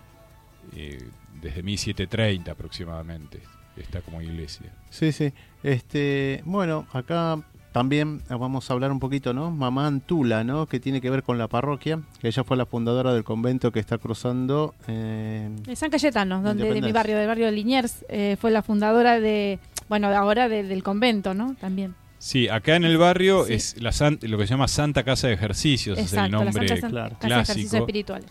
Eh, desde 1730 aproximadamente está como iglesia. Sí, sí. Este, bueno, acá también vamos a hablar un poquito, ¿no? Mamá Antula, ¿no? Que tiene que ver con la parroquia, que ella fue la fundadora del convento que está cruzando. eh, San Cayetano, donde de mi barrio, del barrio de Liniers, eh, fue la fundadora de, bueno, ahora de- del convento, ¿no? También. Sí, acá en el barrio Sí. es la san- lo que se llama Santa Casa de Ejercicios, es el la nombre Santa claro, Casa de Ejercicios clásico. Espirituales.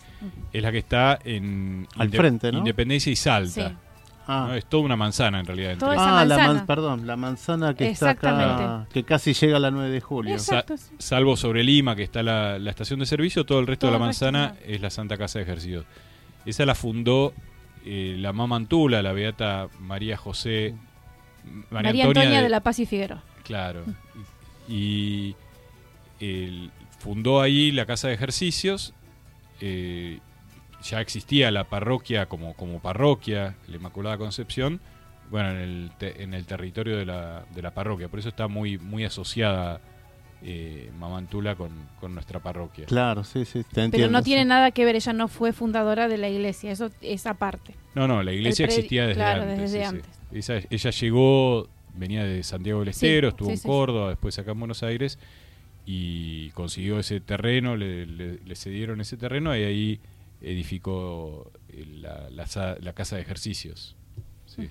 Es la que está en Al Inde- frente, ¿no? Independencia y Salta. Sí. Ah, ¿no? Es toda una manzana en realidad. entre- Toda esa ah, la manzana. man- perdón, la manzana que está acá, que casi llega a la 9 de julio. Exacto, sí. Salvo sobre Lima, que está la, la estación de servicio, todo el resto Todo de la resto, manzana es la Santa Casa de Ejercicios. Esa la fundó eh, la mamá Antula, la beata María José. María, Antonia, de... la Paz y Figueroa. Claro. Y el- fundó ahí la casa de ejercicios. eh, ya existía la parroquia como, como parroquia, la Inmaculada Concepción, bueno, en el, te- en el territorio de la, de la parroquia. Por eso está muy, muy asociada eh, Mamantula con, con nuestra parroquia. Claro, sí, sí, te Pero entiendo, no sí. tiene nada que ver, ella no fue fundadora de la iglesia, eso es aparte. No, no, la iglesia existía desde claro, antes. desde sí, sí. antes. Esa- ella llegó, venía de Santiago del Estero, Sí, estuvo sí, en sí, sí. Córdoba, después acá en Buenos Aires y consiguió ese terreno, le, le- le cedieron ese terreno y ahí edificó eh, la, la la casa de ejercicios. Sí.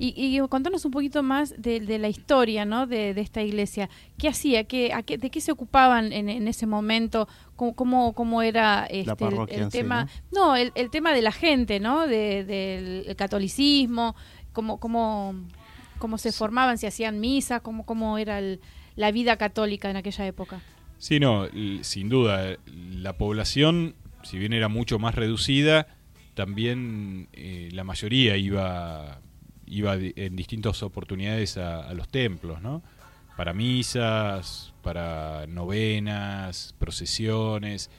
Y, y contanos un poquito más de, de la historia ¿no? de, de esta iglesia. ¿Qué hacía? ¿Qué, a qué- ¿De qué se ocupaban en, en ese momento? ¿Cómo, cómo, cómo era este, el- sí, tema? ¿no? el, el tema de la gente, ¿no? De- del catolicismo, cómo, cómo, cómo se formaban, si hacían misa, cómo, cómo era el- la vida católica en aquella época. Sí, no, sin duda. La población, si bien era mucho más reducida, también eh, la mayoría iba, iba en distintas oportunidades a, los templos, ¿no? Para misas, para novenas, procesiones.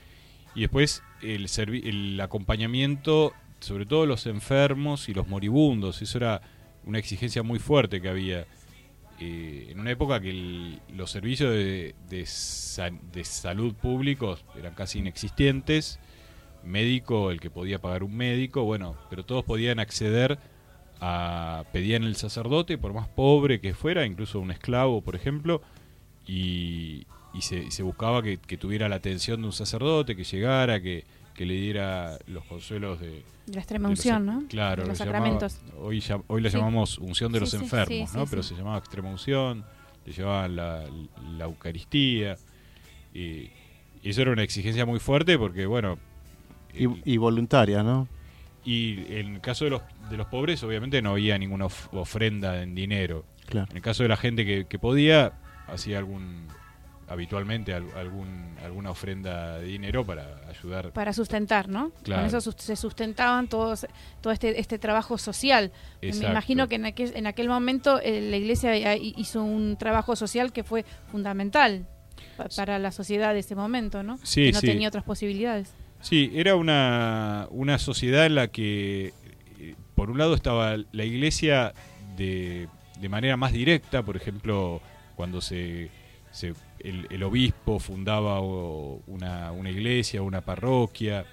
Y después el, el acompañamiento sobre todo los enfermos y los moribundos. Eso era una exigencia muy fuerte que había. Eh, en una época que los servicios de, de salud públicos eran casi inexistentes, médico, el que podía pagar un médico, bueno, pero todos podían acceder a, pedían el sacerdote, por más pobre que fuera, incluso un esclavo, por ejemplo, y, y se, y se buscaba que, que tuviera la atención de un sacerdote, que llegara, que, que le diera los consuelos de, De la extrema unción, ¿no? Claro, De los llamaba- sacramentos. hoy, ya- hoy la Sí. llamamos unción de Sí, los sí, enfermos, ¿no? Pero se llamaba extrema unción, le llevaban la, la Eucaristía. Y, y eso era una exigencia muy fuerte porque, bueno. Y, voluntaria, ¿no? y en el caso de los, de los pobres, obviamente no había ninguna of- ofrenda en dinero. Claro. En el caso de la gente que, que podía, hacía algún habitualmente al- algún, alguna ofrenda de dinero para ayudar. Para sustentar, ¿no? Claro. Con eso se sustentaban todos, todo este, este trabajo social. Exacto. Me imagino que en aquel, en aquel momento eh, la iglesia eh, hizo un trabajo social que fue fundamental pa- para la sociedad de ese momento, ¿no? Sí, que no sí. tenía otras posibilidades. Sí, era una, una sociedad en la que, por un lado, estaba la iglesia de, de manera más directa, por ejemplo, cuando se, se- el, obispo fundaba una, una iglesia, una parroquia,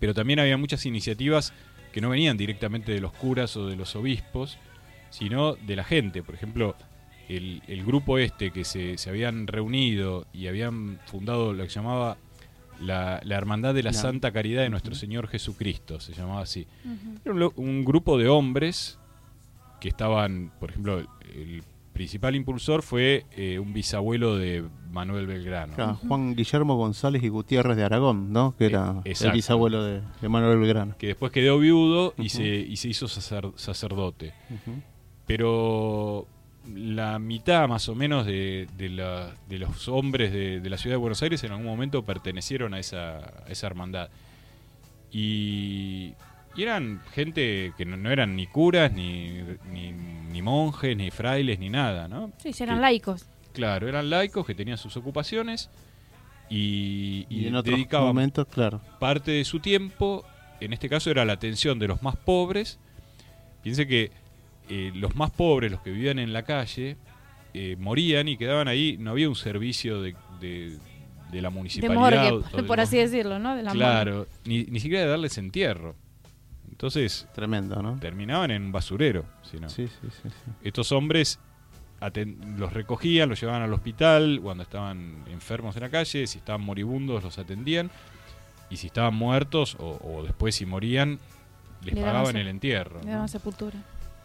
pero también había muchas iniciativas que no venían directamente de los curas o de los obispos, sino de la gente. Por ejemplo, el, el grupo este que se, se habían reunido y habían fundado lo que llamaba la, la Hermandad de la Santa Caridad de nuestro Señor Jesucristo, se llamaba así. Era un, grupo de hombres que estaban, por ejemplo, el principal impulsor fue eh, un bisabuelo de Manuel Belgrano. Claro, Juan Guillermo González y Gutiérrez de Aragón, ¿no? Que era Eh, el exacto. bisabuelo de, de Manuel Belgrano. que después quedó viudo y, se, y se hizo sacer- sacerdote. Pero la mitad más o menos de, de la- de los hombres de, de la ciudad de Buenos Aires en algún momento pertenecieron a esa, a esa hermandad. Y, y eran gente que no, no eran ni curas, ni, ni, ni monjes, ni frailes, ni nada, ¿no? Sí, eran Que- laicos. Claro, eran laicos que tenían sus ocupaciones y, Y, y en otros dedicaban momentos, claro. parte de su tiempo, en este caso era la atención de los más pobres. Piense que eh, los más pobres, los que vivían en la calle, eh, morían y quedaban ahí, no había un servicio de, de, de la De municipalidad. morgue, o del por así decirlo, ¿no? De la morgue. Claro, ni, ni siquiera de darles entierro. Entonces Tremendo, ¿no? terminaban en un basurero. si no. Sí, sí, sí. sí. Estos hombres los recogían, los llevaban al hospital cuando estaban enfermos en la calle, si estaban moribundos los atendían y si estaban muertos o, o después si morían les Le pagaban el entierro. Le ¿no? daban sepultura.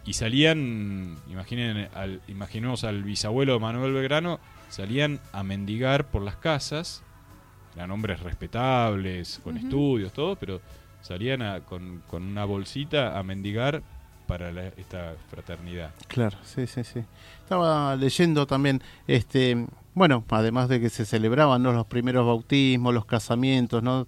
Y salían, imaginen al, imaginemos al bisabuelo de Manuel Belgrano, salían a mendigar por las casas, eran hombres respetables, con estudios, todo, pero salían a- con, con una bolsita a mendigar para la- esta fraternidad. Claro, sí, sí, sí. Estaba leyendo también, este, bueno, además de que se celebraban ¿no? los primeros bautismos, los casamientos, ¿no?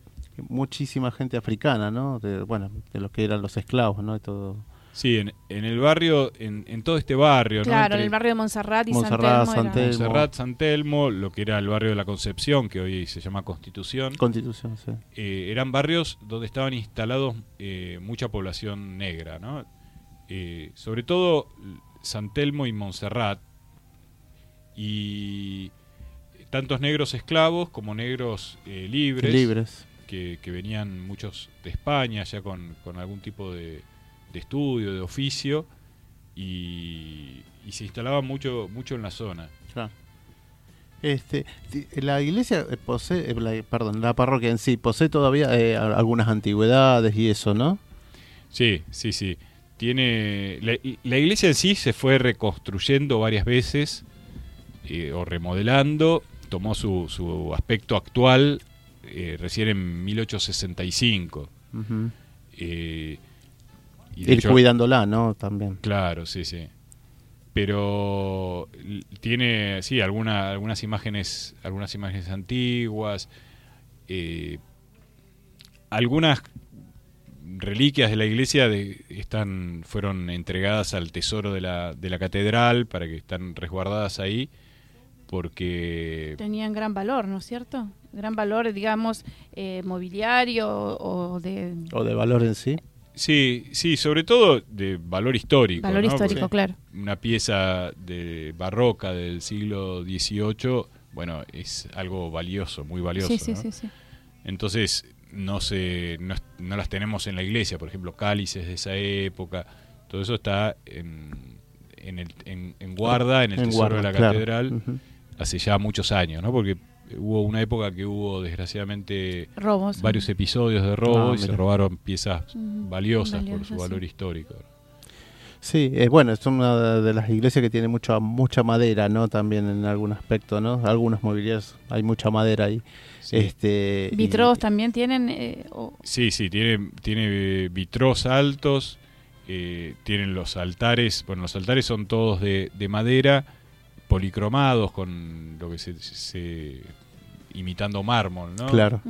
Muchísima gente africana, ¿no? De, bueno, de los que eran los esclavos, ¿no? Y todo. Sí, en, en el barrio, en, en todo este barrio, ¿no? Claro, en el barrio de Montserrat y Montserrat, San Telmo. San era- Telmo. Montserrat, San Telmo, lo que era el barrio de la Concepción, que hoy se llama Constitución, Constitución, sí. eh, eran barrios donde estaban instalados eh, mucha población negra, ¿no? Eh, sobre todo San Telmo y Montserrat, y tantos negros esclavos como negros eh, libres, Libres. Que, que venían muchos de España ya con, con algún tipo de, de estudio, de oficio, y, y se instalaban mucho, mucho en la zona. Claro. Este, la iglesia eh, posee, eh, la- perdón, la parroquia en sí posee todavía eh, algunas antigüedades y eso, ¿no? Sí, sí, sí. Tiene la, la iglesia en sí se fue reconstruyendo varias veces eh, o remodelando. Tomó su, su aspecto actual eh, recién en 1865. Ujú. eh, y de Ir hecho- cuidándola, ¿no? También. Claro, sí, sí. Pero tiene, sí, alguna, algunas imágenes, algunas imágenes antiguas, eh, algunas reliquias de la iglesia de- están, fueron entregadas al tesoro de la, de la catedral para que están resguardadas ahí, porque Tenían gran valor, ¿no es cierto? Gran valor, digamos, eh, mobiliario o de O de valor en sí. Sí, sí, sobre todo de valor histórico. valor ¿no? histórico, Porque claro. Una pieza de barroca del siglo XVIII, bueno, es algo valioso, muy valioso. Sí, sí, ¿no? sí, sí. Entonces no se, no, no las tenemos en la iglesia, por ejemplo, cálices de esa época. Todo eso está en, en, el, en, en guarda, en el En tesoro guarda, de la claro. catedral, hace ya muchos años, ¿no? Porque hubo una época que hubo desgraciadamente Robos. varios episodios de robo Ah, y se mira. robaron piezas Mm, valiosas por su sí. valor histórico. Sí, es bueno, es una de las iglesias que tiene mucha mucha madera, ¿no? También en algún aspecto, ¿no? Algunos mobiliarios hay mucha madera ahí. Sí. Este y- Vitros también tienen. eh, o- Sí, sí, tiene, tiene eh, vitros altos, eh, tienen los altares, bueno, los altares son todos de, de madera, policromados, con lo que se, se- imitando mármol, ¿no? Claro.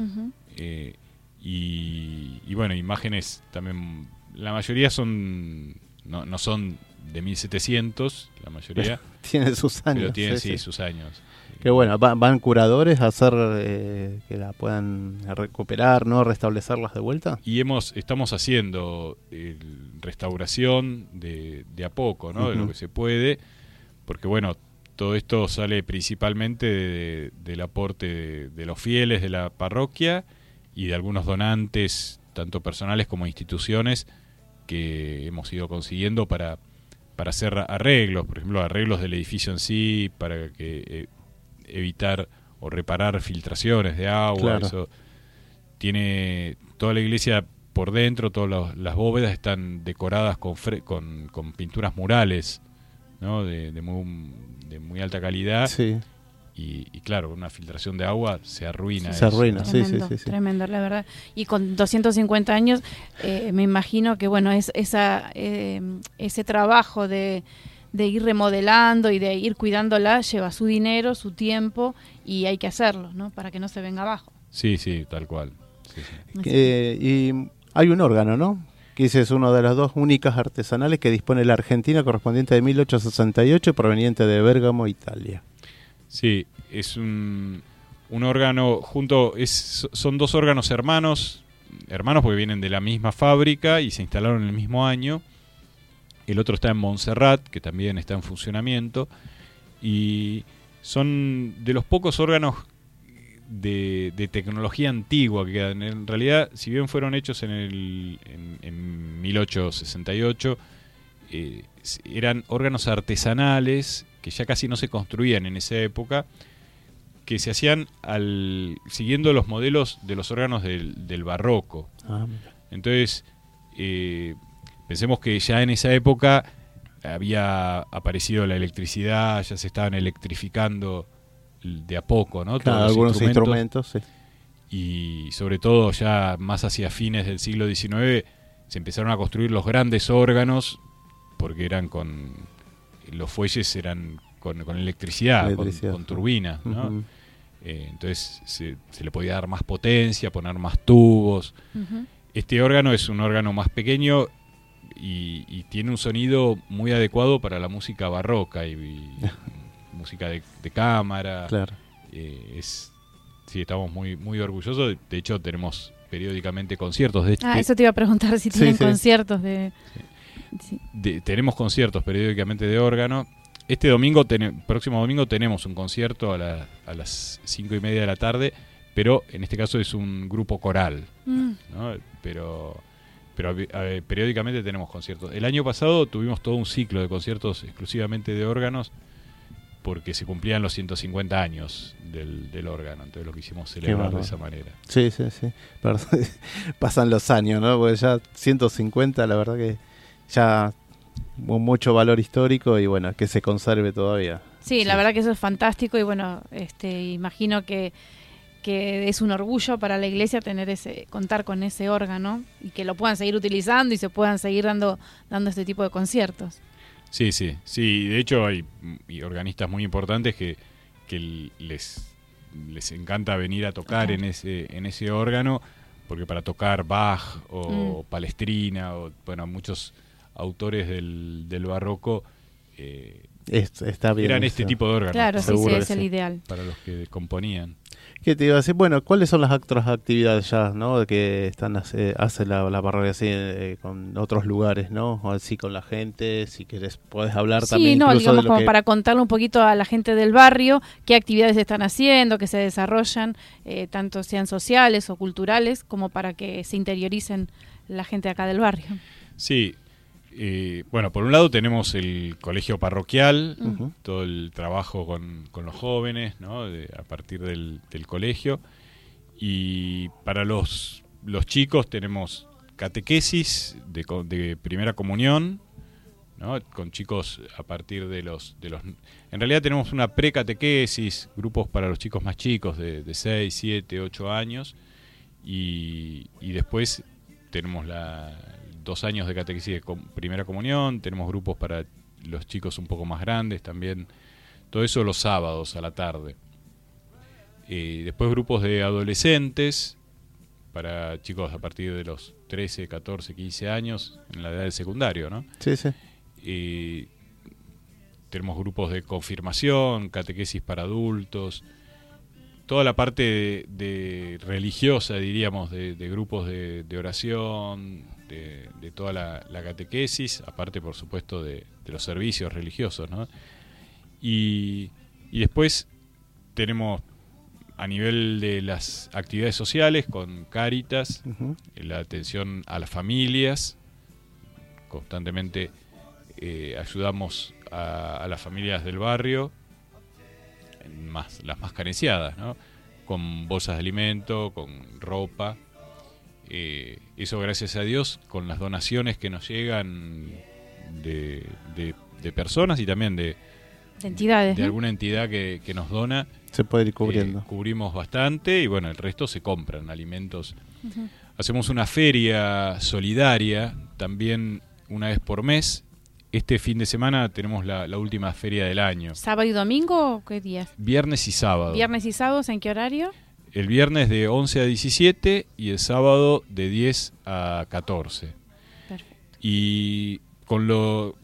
Eh, y, y bueno, imágenes también, la mayoría son, no, no son de 1700, la mayoría, Tiene sus años. pero tienen sí, sí, sí. sus años. Qué bueno, va- van curadores a hacer eh, que la puedan recuperar, ¿no? Restablecerlas de vuelta. Y hemos, estamos haciendo el- restauración de, de a poco, ¿no? De lo que se puede, porque bueno, todo esto sale principalmente de- del aporte de, de los fieles de la parroquia y de algunos donantes, tanto personales como instituciones, que hemos ido consiguiendo para, para hacer arreglos, por ejemplo, arreglos del edificio en sí, para que eh, evitar o reparar filtraciones de agua, Claro. eso tiene toda la iglesia por dentro, todas los- las bóvedas están decoradas con, fre- con, con pinturas murales, ¿no? De, de muy, de muy alta calidad. Sí, Y, y claro, una filtración de agua se arruina. se eso. arruina, sí, sí, Tremendo, sí, sí. tremendo, la verdad. Y con 250 años, eh, me imagino que, bueno, es esa, eh, ese trabajo de, de ir remodelando y de ir cuidándola lleva su dinero, su tiempo y hay que hacerlo, ¿no? Para que no se venga abajo. Sí, sí, tal cual. Sí, sí. Eh, y hay un órgano, ¿no? Que es uno de las dos únicas artesanales que dispone la Argentina, correspondiente de 1868 y proveniente de Bérgamo, Italia. Sí, es un, un órgano junto, es, son dos órganos hermanos, hermanos porque vienen de la misma fábrica y se instalaron en el mismo año. El otro está en Montserrat, que también está en funcionamiento. Y son de los pocos órganos de, de tecnología antigua que quedan. En realidad, si bien fueron hechos en, el, en, en 1868, eh, eran órganos artesanales que ya casi no se construían en esa época, que se hacían al, siguiendo los modelos de los órganos del, del barroco. Ah. Entonces, eh, pensemos que ya en esa época había aparecido la electricidad, ya se estaban electrificando de a poco, ¿no? Claro, Todos los algunos instrumentos, sí. y sobre todo ya más hacia fines del siglo XIX se empezaron a construir los grandes órganos porque eran con los fuelles eran con, con electricidad, con- Electricidad, con, sí. turbinas, ¿no? Eh, entonces se, se le podía dar más potencia, poner más tubos. Este órgano es un órgano más pequeño y, y tiene un sonido muy adecuado para la música barroca y, y música de, de cámara. Claro. Eh, es, sí, estamos muy, muy orgullosos. De hecho, tenemos periódicamente conciertos. De, Ah, de- eso te iba a preguntar si tienen sí. conciertos de... Sí. de- tenemos conciertos periódicamente de órgano. Este domingo, tene- próximo domingo, tenemos un concierto a, la- a las cinco y media de la tarde, pero en este caso es un grupo coral. Mm, ¿no? Pero, pero periódicamente tenemos conciertos. El año pasado tuvimos todo un ciclo de conciertos exclusivamente de órganos porque se cumplían los 150 años del, del órgano. Entonces lo quisimos celebrar de esa manera. Sí, sí, sí. Perdón, Pasan los años, ¿no? Porque ya 150, la verdad que ya mu- mucho valor histórico y bueno, que se conserve todavía. Sí, la verdad que eso es fantástico y bueno, este, imagino que, que es un orgullo para la iglesia tener ese, contar con ese órgano y que lo puedan seguir utilizando y se puedan seguir dando, dando este tipo de conciertos. Sí, sí, sí. De hecho hay organistas muy importantes que, que les, les encanta venir a tocar Ajá. en ese, en ese órgano, porque para tocar Bach o Mm. Palestrina o bueno muchos autores del, del barroco eh, Es- está bien. Eran eso. este tipo de órganos. Claro, sí, es el sí. ideal. Para los que componían. ¿Qué te iba a decir? Bueno, ¿cuáles son las otras actividades ya, no? Que están hace, hace la, la parroquia así eh, con otros lugares, ¿no? O así con la gente, si querés, podés hablar también Sí, no, incluso digamos de lo como que... para contarle un poquito a la gente del barrio qué actividades están haciendo, que se desarrollan, eh, tanto sean sociales o culturales, como para que se interioricen la gente acá del barrio. Sí. Eh, bueno, por un lado tenemos el colegio parroquial, todo el trabajo con, con los jóvenes, ¿no? De- a partir del, del colegio. Y para los, los chicos tenemos catequesis de primera comunión, ¿no? con chicos a partir de los, de los... En realidad tenemos una precatequesis, grupos para los chicos más chicos de, de 6, 7, 8 años, y, y después tenemos la, dos años de catequesis de com- primera comunión, tenemos grupos para los chicos un poco más grandes también, todo eso los sábados a la tarde. Eh, después grupos de adolescentes, para chicos a partir de los 13, 14, 15 años, en la edad del secundario, ¿no? Sí, sí. Eh, tenemos grupos de confirmación, catequesis para adultos, toda la parte de, de religiosa, diríamos, de, de grupos de, de oración, de, de toda la, la catequesis, aparte, por supuesto, de, de los servicios religiosos, ¿no? Y, y después tenemos a nivel de las actividades sociales con Cáritas, Ujú. la atención a las familias, constantemente eh, ayudamos a, a las familias del barrio, más, las más carenciadas, ¿no? con bolsas de alimento, con ropa. Eh, eso gracias a Dios, con las donaciones que nos llegan de, de- de personas y también de, De entidades. de ¿no? alguna entidad que, que nos dona, Se puede ir eh, cubriendo. cubrimos bastante y bueno, el resto se compran alimentos. Hacemos una feria solidaria también una vez por mes. Este fin de semana tenemos la, la última feria del año. ¿Sábado y domingo o qué días? Viernes y sábado. ¿Viernes y sábados en qué horario? El viernes de 11 a 17 y el sábado de 10 a 14. Perfecto. Y con lo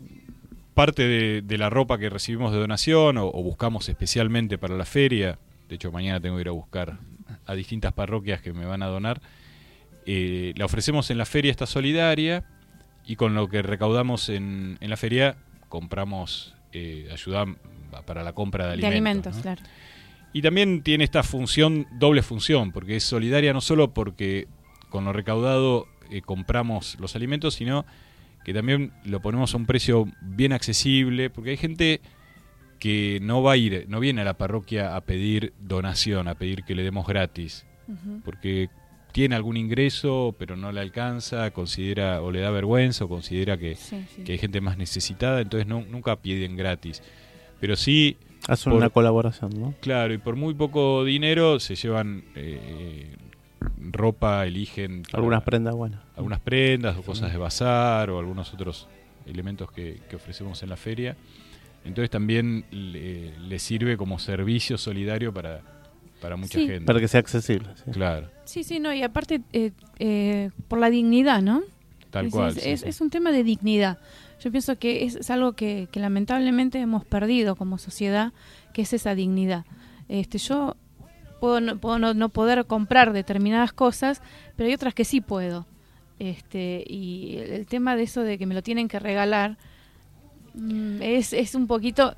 parte de, de la ropa que recibimos de donación o, o buscamos especialmente para la feria, de hecho mañana tengo que ir a buscar a distintas parroquias que me van a donar, eh, la ofrecemos en la feria esta solidaria y con lo que recaudamos en, en la feria compramos eh, ayuda para la compra de De alimentos. alimentos, ¿no? claro. Y también tiene esta función, doble función, porque es solidaria no solo porque con lo recaudado eh, compramos los alimentos, sino que también lo ponemos a un precio bien accesible, porque hay gente que no va a ir, no viene a la parroquia a pedir donación, a pedir que le demos gratis, porque tiene algún ingreso, pero no le alcanza, considera o le da vergüenza o considera que, Sí, sí. que hay gente más necesitada, entonces no, nunca piden gratis. Pero sí Hacen por- una colaboración, ¿no? Claro, y por muy poco dinero se llevan eh, ropa, eligen para- Algunas prendas buenas. algunas prendas o cosas de bazar o algunos otros elementos que, que ofrecemos en la feria. Entonces también le, le sirve como servicio solidario para, para mucha Sí. gente. Para que sea accesible. sí. Claro, Sí, sí, no, y aparte eh, eh, por la dignidad, ¿no? tal Es- cual. Es, sí, es- sí. es un tema de dignidad. Yo pienso que es, algo que, lamentablemente hemos perdido como sociedad, que es esa dignidad. Este, yo puedo, no, puedo no, poder comprar determinadas cosas, pero hay otras que sí puedo. Este, y el, el tema de eso de que me lo tienen que regalar mm, es, es un poquito...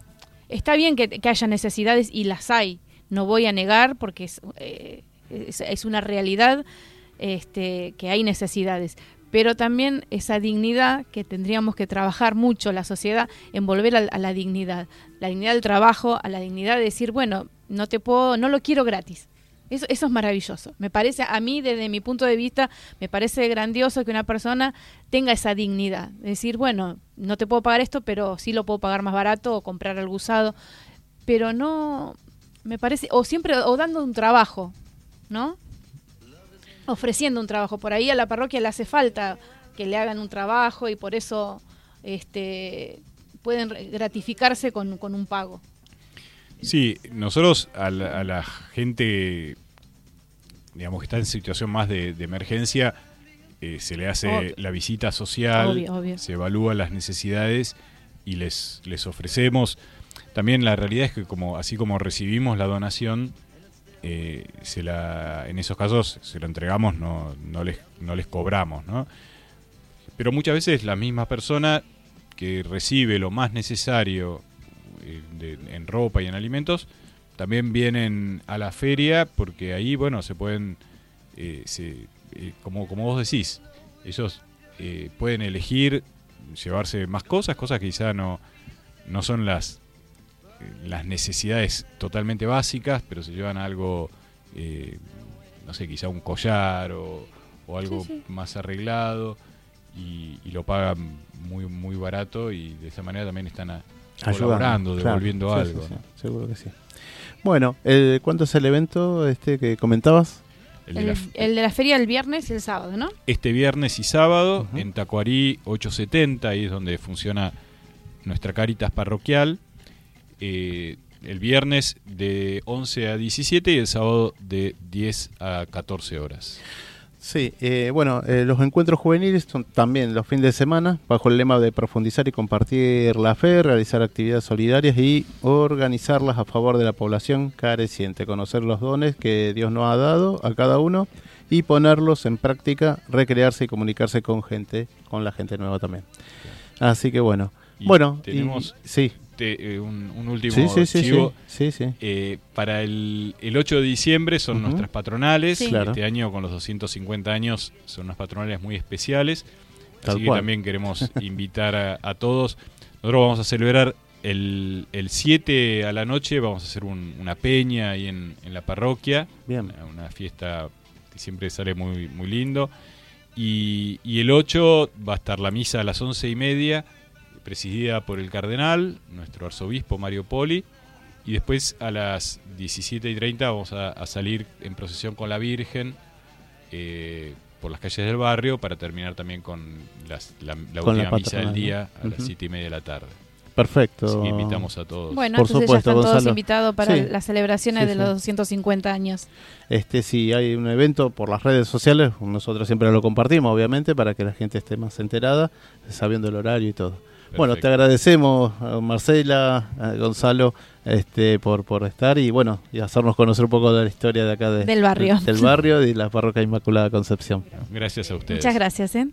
Está bien que, que haya necesidades y las hay, no voy a negar porque es, eh, es, es una realidad este, que hay necesidades, pero también esa dignidad que tendríamos que trabajar mucho la sociedad en volver a, la dignidad, la dignidad del trabajo, a la dignidad de decir, bueno, no te puedo, no lo quiero gratis. Eso, eso es maravilloso. Me parece, a mí, desde mi punto de vista, me parece grandioso que una persona tenga esa dignidad. De decir, bueno, no te puedo pagar esto, pero sí lo puedo pagar más barato o comprar algo usado. Pero no, me parece, o siempre, o dando un trabajo, ¿no? Ofreciendo un trabajo. Por ahí a la parroquia le hace falta que le hagan un trabajo y por eso este, pueden gratificarse con, con un pago. Sí, nosotros a la, a la gente, digamos, que está en situación más de, de emergencia, eh, se le hace Obvio. la visita social, Obvio, obvio. se evalúan las necesidades y les, les ofrecemos. También la realidad es que como así como recibimos la donación, eh, se la, en esos casos se lo entregamos, no, no, les, no les cobramos, ¿no? Pero muchas veces la misma persona que recibe lo más necesario eh, en ropa y en alimentos, también vienen a la feria porque ahí, bueno, se pueden, eh, se- como, como vos decís, ellos pueden elegir llevarse más cosas, cosas que quizá no, no son las, las necesidades totalmente básicas, pero se llevan algo, eh, no sé, quizá un collar o, o algo Sí, sí. más arreglado y, y lo pagan muy muy barato y de esa manera también están a- colaborando, claro. devolviendo Sí, algo. sí, sí, ¿no? seguro que sí. Bueno, eh, ¿cuánto es el evento este que comentabas? El de la El, el de la feria el viernes y el sábado, ¿no? este viernes y sábado en Tacuarí 870, ahí es donde funciona nuestra Caritas parroquial. Eh, el viernes de 11 a 17 y el sábado de 10 a 14 horas. Sí, eh, bueno, eh, los encuentros juveniles son también los fines de semana, bajo el lema de profundizar y compartir la fe, realizar actividades solidarias y organizarlas a favor de la población careciente, conocer los dones que Dios nos ha dado a cada uno y ponerlos en práctica, recrearse y comunicarse con gente, con la gente nueva también. Así que bueno, Y bueno, y- tenemos sí, Te- eh, un, un último sí, sí, sí, sí, chivo. sí, sí. Eh, para el, el 8 de diciembre son nuestras patronales. Sí. Claro. Este año, con los 250 años, son unas patronales muy especiales. Tal Así que también queremos invitar a, a todos. Nosotros vamos a celebrar el, el 7 a la noche, vamos a hacer un- una peña ahí en, en la parroquia. Bien. Una, una fiesta que siempre sale muy, muy lindo. Y, y el 8 va a estar la misa a las once y media, presidida por el cardenal, nuestro arzobispo Mario Poli. Y después a las 17 y 30 vamos a, a salir en procesión con la Virgen eh, por las calles del barrio para terminar también con las- la, la Con la última misa del día ¿no? a las Ujú. 7 y media de la tarde. Perfecto. Así que invitamos a todos. Bueno, Por entonces supuesto, ya están todos invitados para Sí. las celebraciones Sí, de sí. los 250 años. Este, si hay un evento por las redes sociales, nosotros siempre lo compartimos, obviamente, para que la gente esté más enterada, sabiendo el horario y todo. Bueno, te agradecemos, Marcela, Gonzalo, este, por, por estar y bueno, y hacernos conocer un poco de la historia de acá de, Del barrio. del barrio y la parroquia Inmaculada Concepción. Gracias a ustedes. Muchas gracias, ¿eh?